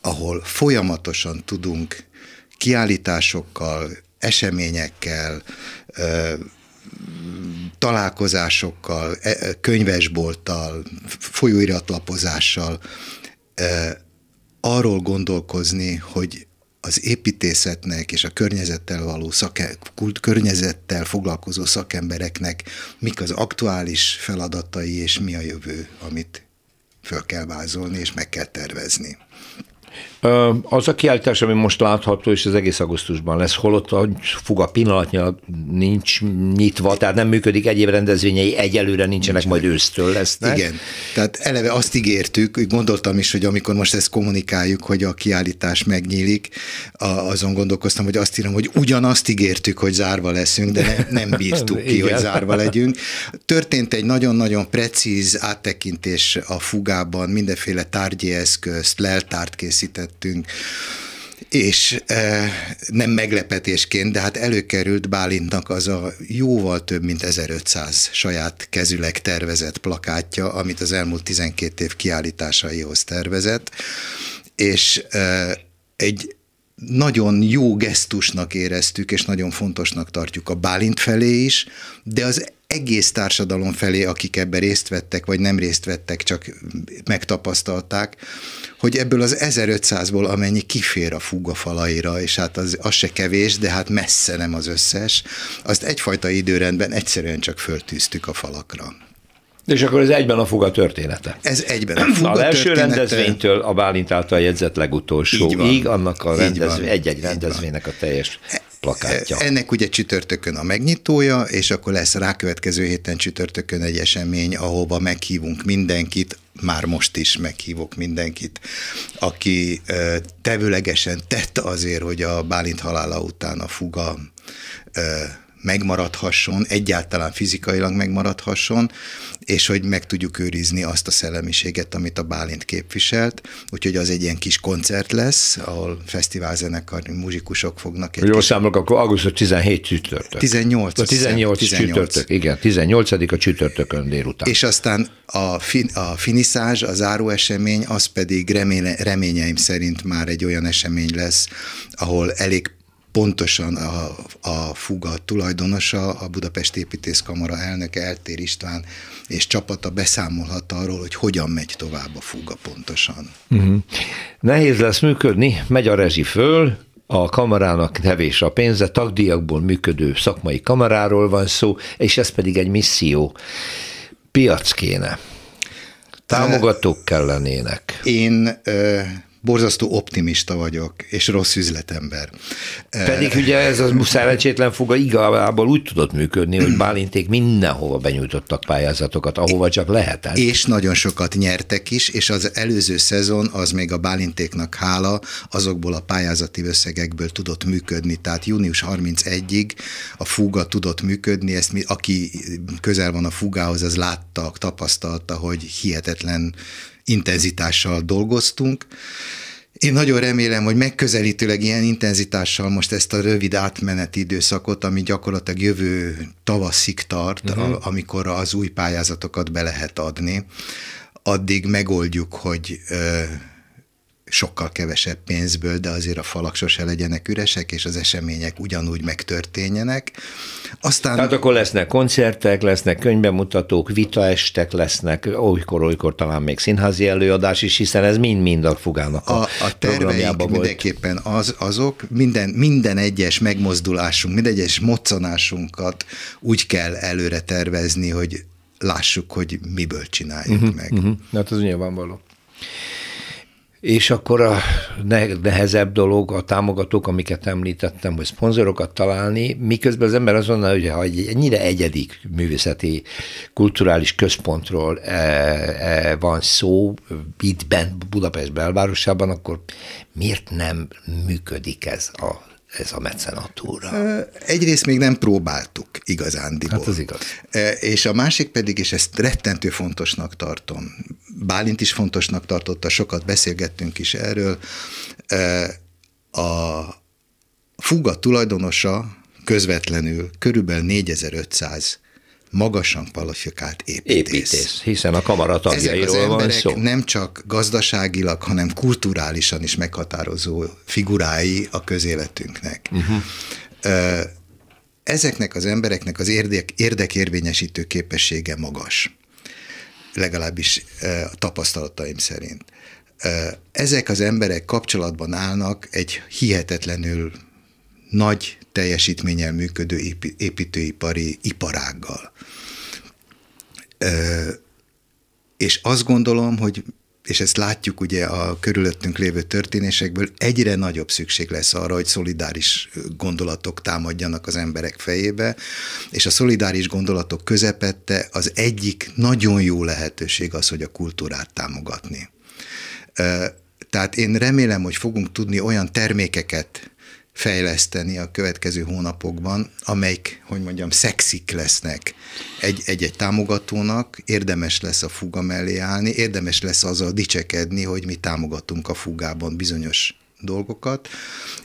ahol folyamatosan tudunk kiállításokkal, eseményekkel, találkozásokkal, e, könyvesbolttal, folyóiratlapozással arról gondolkozni, hogy az építészetnek és a környezettel való szake, kult, környezettel foglalkozó szakembereknek mik az aktuális feladatai, és mi a jövő, amit föl kell vázolni, és meg kell tervezni. Az a kiállítás, ami most látható, és az egész augusztusban lesz, holott a fuga pillanatnyilag nincs nyitva, tehát nem működik egyéb rendezvényei, egyelőre nincsenek, Nincs majd ősztől lesznek. Igen, tehát eleve azt ígértük, gondoltam is, hogy amikor most ezt kommunikáljuk, hogy a kiállítás megnyílik, azon gondolkoztam, hogy azt írom, hogy ugyanazt ígértük, hogy zárva leszünk, de ne, nem bírtuk ki, hogy zárva legyünk. Történt egy nagyon-nagyon precíz áttekintés a fugában, mindenféle tárgyi eszközt, leltárt készített beszélgettünk, és e, nem meglepetésként, de hát előkerült Bálintnak az a jóval több mint 1500 saját kezüleg tervezett plakátja, amit az elmúlt 12 év kiállításaihoz tervezett, és e, egy nagyon jó gesztusnak éreztük, és nagyon fontosnak tartjuk a Bálint felé is, de az egész társadalom felé, akik ebben részt vettek, vagy nem részt vettek, csak megtapasztalták, hogy ebből az 1500-ból amennyi kifér a fuga falaira, és hát az, az se kevés, de hát messze nem az összes, azt egyfajta időrendben egyszerűen csak föltűztük a falakra. És akkor ez egyben a fuga története. Ez egyben a fuga A első története. rendezvénytől a Bálint által jegyzett legutolsóig, annak a rendezvény, egy-egy rendezvénynek a teljes plakátja. Ennek ugye csütörtökön a megnyitója, és akkor lesz rákövetkező héten csütörtökön egy esemény, ahova meghívunk mindenkit, már most is meghívok mindenkit, aki tevőlegesen tett azért, hogy a Bálint halála után a fuga megmaradhasson, egyáltalán fizikailag megmaradhasson, és hogy meg tudjuk őrizni azt a szellemiséget, amit a Bálint képviselt. Úgyhogy az egy ilyen kis koncert lesz, ahol fesztiválzenekar, muzsikusok fognak. Egy Jól kis... számolok, akkor augusztus 17 csütörtök. 18. A 18, 18 csütörtök, igen, 18 a csütörtökön délután. És aztán a, fin, a finiszázs, a záróesemény, az pedig reménye, reményeim szerint már egy olyan esemény lesz, ahol elég pontosan a, a fuga tulajdonosa, a Budapest Építészkamara elnöke Eltér István és csapata beszámolhat arról, hogy hogyan megy tovább a fuga pontosan. Uh-huh. Nehéz lesz működni, megy a rezsi föl, a kamarának nevés a pénze, tagdíjakból működő szakmai kamaráról van szó, és ez pedig egy misszió. Piac kéne. Támogatók kellenének. Én borzasztó optimista vagyok, és rossz üzletember. Pedig ugye ez az szerencsétlen fuga igazából úgy tudott működni, hogy Bálinték mindenhova benyújtottak pályázatokat, ahova csak lehetett. És nagyon sokat nyertek is, és az előző szezon az még a Bálintéknak hála, azokból a pályázati összegekből tudott működni, tehát június 31-ig a fuga tudott működni, ezt mi, aki közel van a fugához, az látta, tapasztalta, hogy hihetetlen intenzitással dolgoztunk. Én nagyon remélem, hogy megközelítőleg ilyen intenzitással most ezt a rövid átmeneti időszakot, ami gyakorlatilag jövő tavaszig tart, uh-huh. amikor az új pályázatokat be lehet adni, addig megoldjuk, hogy sokkal kevesebb pénzből, de azért a falak sose legyenek üresek, és az események ugyanúgy megtörténjenek. Aztán... Tehát akkor lesznek koncertek, lesznek könyvbemutatók, vitaestek lesznek, olykor-olykor talán még színházi előadás is, hiszen ez mind-mind a fugának a, a, a terveik volt. mindenképpen az, azok, minden, minden egyes megmozdulásunk, minden egyes moccanásunkat úgy kell előre tervezni, hogy lássuk, hogy miből csináljuk uh-huh, meg. Uh-huh. Hát az nyilvánvaló. És akkor a nehezebb dolog a támogatók, amiket említettem, hogy szponzorokat találni, miközben az ember azon, hogy ha egy ennyire egyedik művészeti, kulturális központról e, e, van szó, itt bent Budapest belvárosában, akkor miért nem működik ez a ez a mecenatúra? Egyrészt még nem próbáltuk igazándiból. Hát az igaz. És a másik pedig, és ezt rettentő fontosnak tartom, Bálint is fontosnak tartotta, sokat beszélgettünk is erről, a fuga tulajdonosa közvetlenül körülbelül 4500 magasan kvalifikált építész. Építész, hiszen a kamara tagjairól van szó. nem csak gazdaságilag, hanem kulturálisan is meghatározó figurái a közéletünknek. Uh-huh. Ezeknek az embereknek az érdek, érdekérvényesítő képessége magas, legalábbis a tapasztalataim szerint. Ezek az emberek kapcsolatban állnak egy hihetetlenül nagy teljesítménnyel működő építőipari iparággal. És azt gondolom, hogy és ezt látjuk ugye a körülöttünk lévő történésekből, egyre nagyobb szükség lesz arra, hogy szolidáris gondolatok támadjanak az emberek fejébe, és a szolidáris gondolatok közepette az egyik nagyon jó lehetőség az, hogy a kultúrát támogatni. Tehát én remélem, hogy fogunk tudni olyan termékeket fejleszteni a következő hónapokban, amelyik, hogy mondjam, szexik lesznek egy-egy támogatónak, érdemes lesz a fuga mellé állni, érdemes lesz azzal dicsekedni, hogy mi támogatunk a fugában bizonyos dolgokat,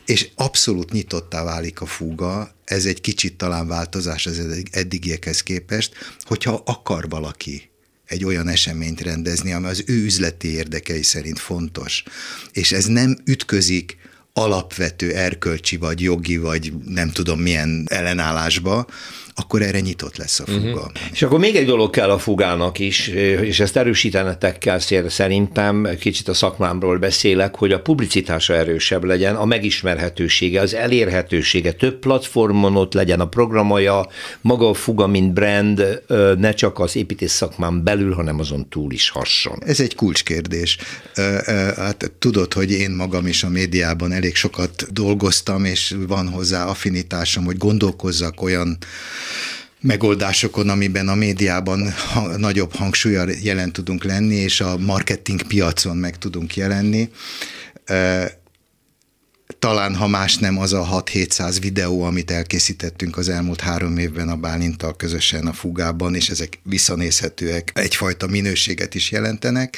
és abszolút nyitottá válik a fuga, ez egy kicsit talán változás az eddigiekhez képest, hogyha akar valaki egy olyan eseményt rendezni, ami az ő üzleti érdekei szerint fontos. És ez nem ütközik alapvető erkölcsi, vagy jogi, vagy nem tudom milyen ellenállásba, akkor erre nyitott lesz a fuga. Uh-huh. És akkor még egy dolog kell a fugának is, és ezt erősítenetek kell szerintem, kicsit a szakmámról beszélek, hogy a publicitása erősebb legyen, a megismerhetősége, az elérhetősége, több platformon ott legyen a programja, maga a fuga, mint brand, ne csak az építész szakmán belül, hanem azon túl is hasson. Ez egy kulcskérdés. Hát tudod, hogy én magam is a médiában elég sokat dolgoztam, és van hozzá affinitásom, hogy gondolkozzak olyan megoldásokon, amiben a médiában ha, nagyobb hangsúlyal jelen tudunk lenni, és a marketing piacon meg tudunk jelenni talán ha más nem az a 6-700 videó, amit elkészítettünk az elmúlt három évben a Bálintal közösen a fugában, és ezek visszanézhetőek, egyfajta minőséget is jelentenek.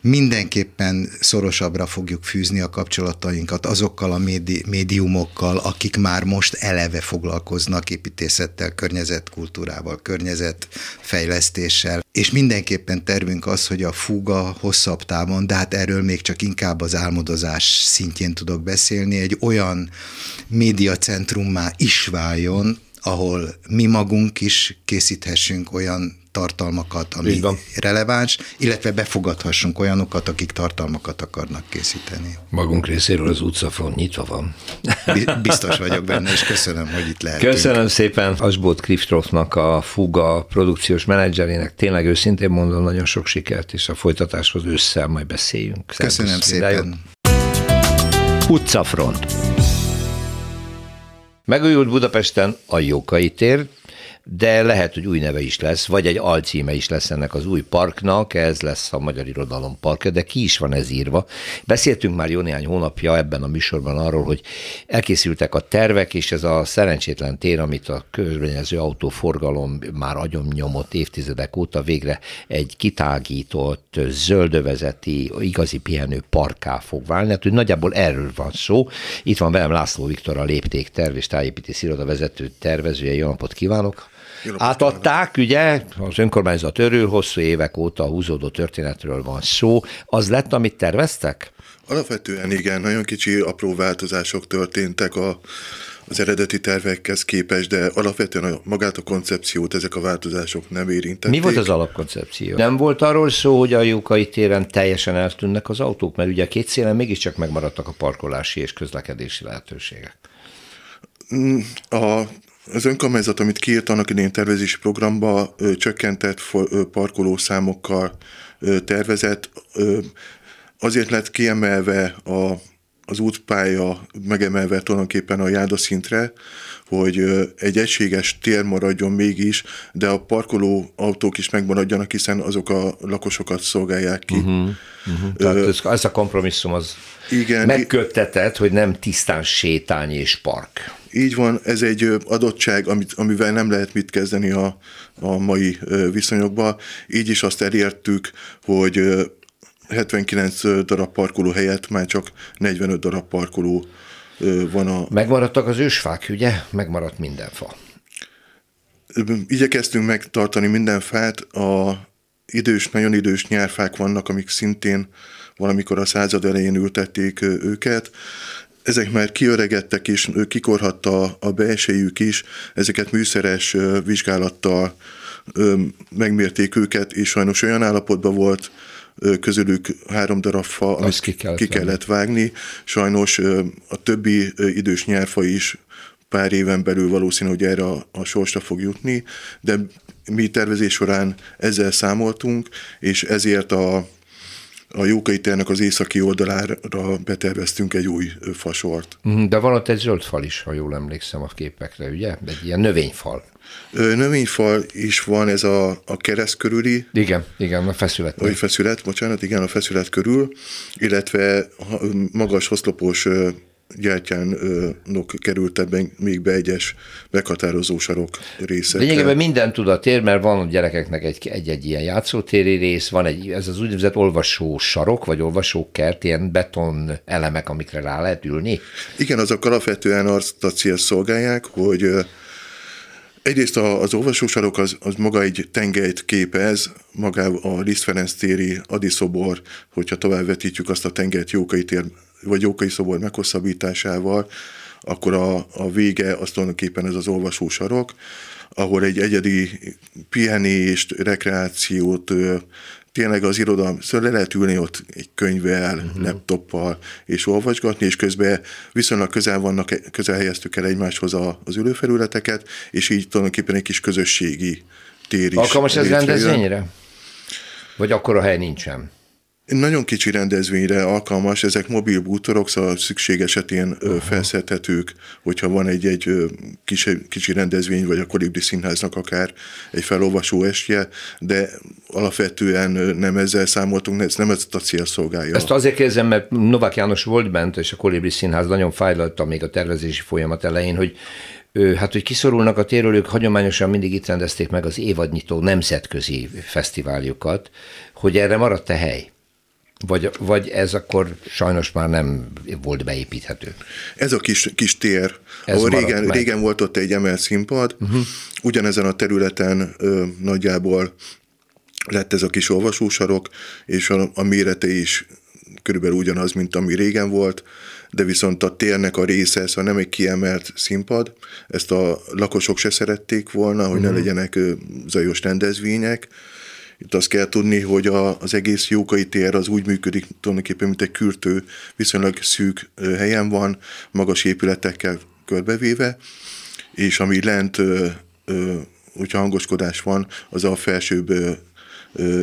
Mindenképpen szorosabbra fogjuk fűzni a kapcsolatainkat azokkal a médi- médiumokkal, akik már most eleve foglalkoznak építészettel, környezetkultúrával, környezetfejlesztéssel, és mindenképpen tervünk az, hogy a fuga hosszabb távon, de hát erről még csak inkább az álmodozás szintjén tudok beszélni, egy olyan médiacentrummá is váljon, ahol mi magunk is készíthessünk olyan tartalmakat, ami releváns, illetve befogadhassunk olyanokat, akik tartalmakat akarnak készíteni. Magunk részéről az utcafront nyitva van. Biztos vagyok benne, és köszönöm, hogy itt lehet. Köszönöm szépen Asbót Kriftrofnak, a Fuga produkciós menedzserének. Tényleg őszintén mondom, nagyon sok sikert, és a folytatáshoz ősszel majd beszéljünk. Köszönöm szépen. Utcafront. Megújult Budapesten a Jókai tér, de lehet, hogy új neve is lesz, vagy egy alcíme is lesz ennek az új parknak, ez lesz a Magyar Irodalom Parkja, de ki is van ez írva. Beszéltünk már jó néhány hónapja ebben a műsorban arról, hogy elkészültek a tervek, és ez a szerencsétlen tér, amit a körülbelül autóforgalom már agyon nyomott évtizedek óta végre egy kitágított, zöldövezeti, igazi pihenő parká fog válni. Hát, hogy nagyjából erről van szó. Itt van velem László Viktor, a lépték terv és tájépítész iroda vezető tervezője. Jó napot kívánok! Átadták, ugye, az önkormányzat örül, hosszú évek óta húzódó történetről van szó. Az lett, amit terveztek? Alapvetően igen, nagyon kicsi apró változások történtek a, az eredeti tervekhez képest, de alapvetően a, magát a koncepciót ezek a változások nem érintették. Mi volt az alapkoncepció? Nem volt arról szó, hogy a Jókai téren teljesen eltűnnek az autók, mert ugye két szélen mégiscsak megmaradtak a parkolási és közlekedési lehetőségek. Mm, a az önkormányzat, amit kiírt annak idén tervezési programba, ö, csökkentett ö, parkolószámokkal tervezett, azért lett kiemelve a, az útpálya, megemelve tulajdonképpen a jádaszintre, hogy egy egységes tér maradjon mégis, de a parkoló autók is megmaradjanak, hiszen azok a lakosokat szolgálják ki. Uh-huh, uh-huh. Tehát ez, ez a kompromisszum az igen, megköttetett, hogy nem tisztán sétány és park. Így van, ez egy adottság, amit, amivel nem lehet mit kezdeni a, a mai viszonyokban. Így is azt elértük, hogy 79 darab parkoló helyett már csak 45 darab parkoló van a... Megmaradtak az ősfák, ugye? Megmaradt minden fa. Igyekeztünk megtartani minden fát, a idős, nagyon idős nyárfák vannak, amik szintén valamikor a század elején ültették őket. Ezek már kiöregedtek és kikorhatta a belsejük is, ezeket műszeres vizsgálattal megmérték őket, és sajnos olyan állapotban volt közülük három darab fa, amit ki kellett, ki kellett vágni. Sajnos a többi idős nyárfa is pár éven belül valószínű, hogy erre a, a sorsra fog jutni, de mi tervezés során ezzel számoltunk, és ezért a, a Jókai térnek az északi oldalára beterveztünk egy új fasort. Mhm, de van ott egy zöld fal is, ha jól emlékszem a képekre, ugye? Egy ilyen növényfal. Növényfal is van, ez a, a kereszt körüli. Igen, igen, a feszület. A feszület, bocsánat, igen, a feszület körül, illetve magas hoszlopos gyertyánok került ebben még be egyes meghatározó sarok részek. Lényegében minden tud a tér, mert van a gyerekeknek egy, egy-egy ilyen játszótéri rész, van egy, ez az úgynevezett olvasó sarok, vagy olvasó kert, ilyen beton elemek, amikre rá lehet ülni. Igen, azok alapvetően azt a cél szolgálják, hogy Egyrészt az olvasósarok az, az maga egy tengelyt képez, maga a Liszt Ferenc téri Adiszobor, hogyha tovább vetítjük azt a tengelyt Jókai tér vagy Jókai szobor meghosszabbításával, akkor a, a vége az tulajdonképpen ez az olvasósarok, ahol egy egyedi pihenést, rekreációt, tényleg az irodalom, szóval le lehet ülni ott egy könyvvel, uh-huh. laptoppal, és olvasgatni, és közben viszonylag közel vannak, közel helyeztük el egymáshoz az ülőfelületeket, és így tulajdonképpen egy kis közösségi tér is. Alkalmas ez rendezvényre? Vagy akkor a hely nincsen? Nagyon kicsi rendezvényre alkalmas, ezek mobil bútorok, szóval szükség esetén uh-huh. felszedhetők, hogyha van egy-egy kicsi, kicsi rendezvény, vagy a Kolibri Színháznak akár egy felolvasó estje, de alapvetően nem ezzel számoltunk, ez nem ez a cél szolgálja. Ezt azért kérdezem, mert Novák János volt bent, és a Kolibri Színház nagyon fájlalta még a tervezési folyamat elején, hogy hát, hogy kiszorulnak a térről, ők hagyományosan mindig itt rendezték meg az évadnyitó nemzetközi fesztiváljukat, hogy erre maradt-e hely? Vagy, vagy ez akkor sajnos már nem volt beépíthető? Ez a kis, kis tér, ez ahol régen, régen volt ott egy emelt színpad, uh-huh. ugyanezen a területen ö, nagyjából lett ez a kis olvasósarok, és a, a mérete is körülbelül ugyanaz, mint ami régen volt, de viszont a térnek a része, szóval nem egy kiemelt színpad, ezt a lakosok se szerették volna, hogy uh-huh. ne mhm. legyenek zajos rendezvények, itt azt kell tudni, hogy a, az egész Jókai tér az úgy működik tulajdonképpen, mint egy kürtő, viszonylag szűk helyen van, magas épületekkel körbevéve, és ami lent, hogyha hangoskodás van, az a felsőbb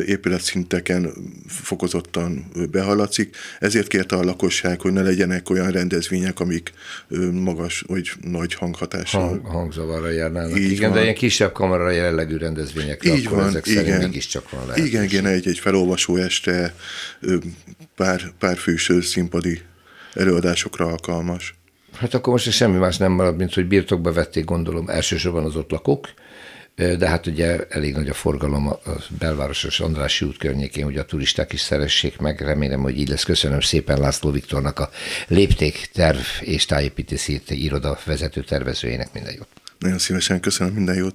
épületszinteken fokozottan behallatszik. Ezért kérte a lakosság, hogy ne legyenek olyan rendezvények, amik magas vagy nagy hanghatással. Hang, hangzavarra járnának. Így igen, van. de ilyen kisebb kamera jellegű rendezvényekre Így akkor van, ezek igen. mégiscsak van lehetőség. Igen, igen, egy, egy felolvasó este pár, pár fős színpadi előadásokra alkalmas. Hát akkor most semmi más nem marad, mint hogy birtokba vették, gondolom, elsősorban az ott lakók, de hát ugye elég nagy a forgalom a belvárosos Andrássy út környékén, hogy a turisták is szeressék meg, remélem, hogy így lesz. Köszönöm szépen László Viktornak a lépték terv és tájépítési iroda vezető tervezőjének minden jót. Nagyon szívesen köszönöm minden jót.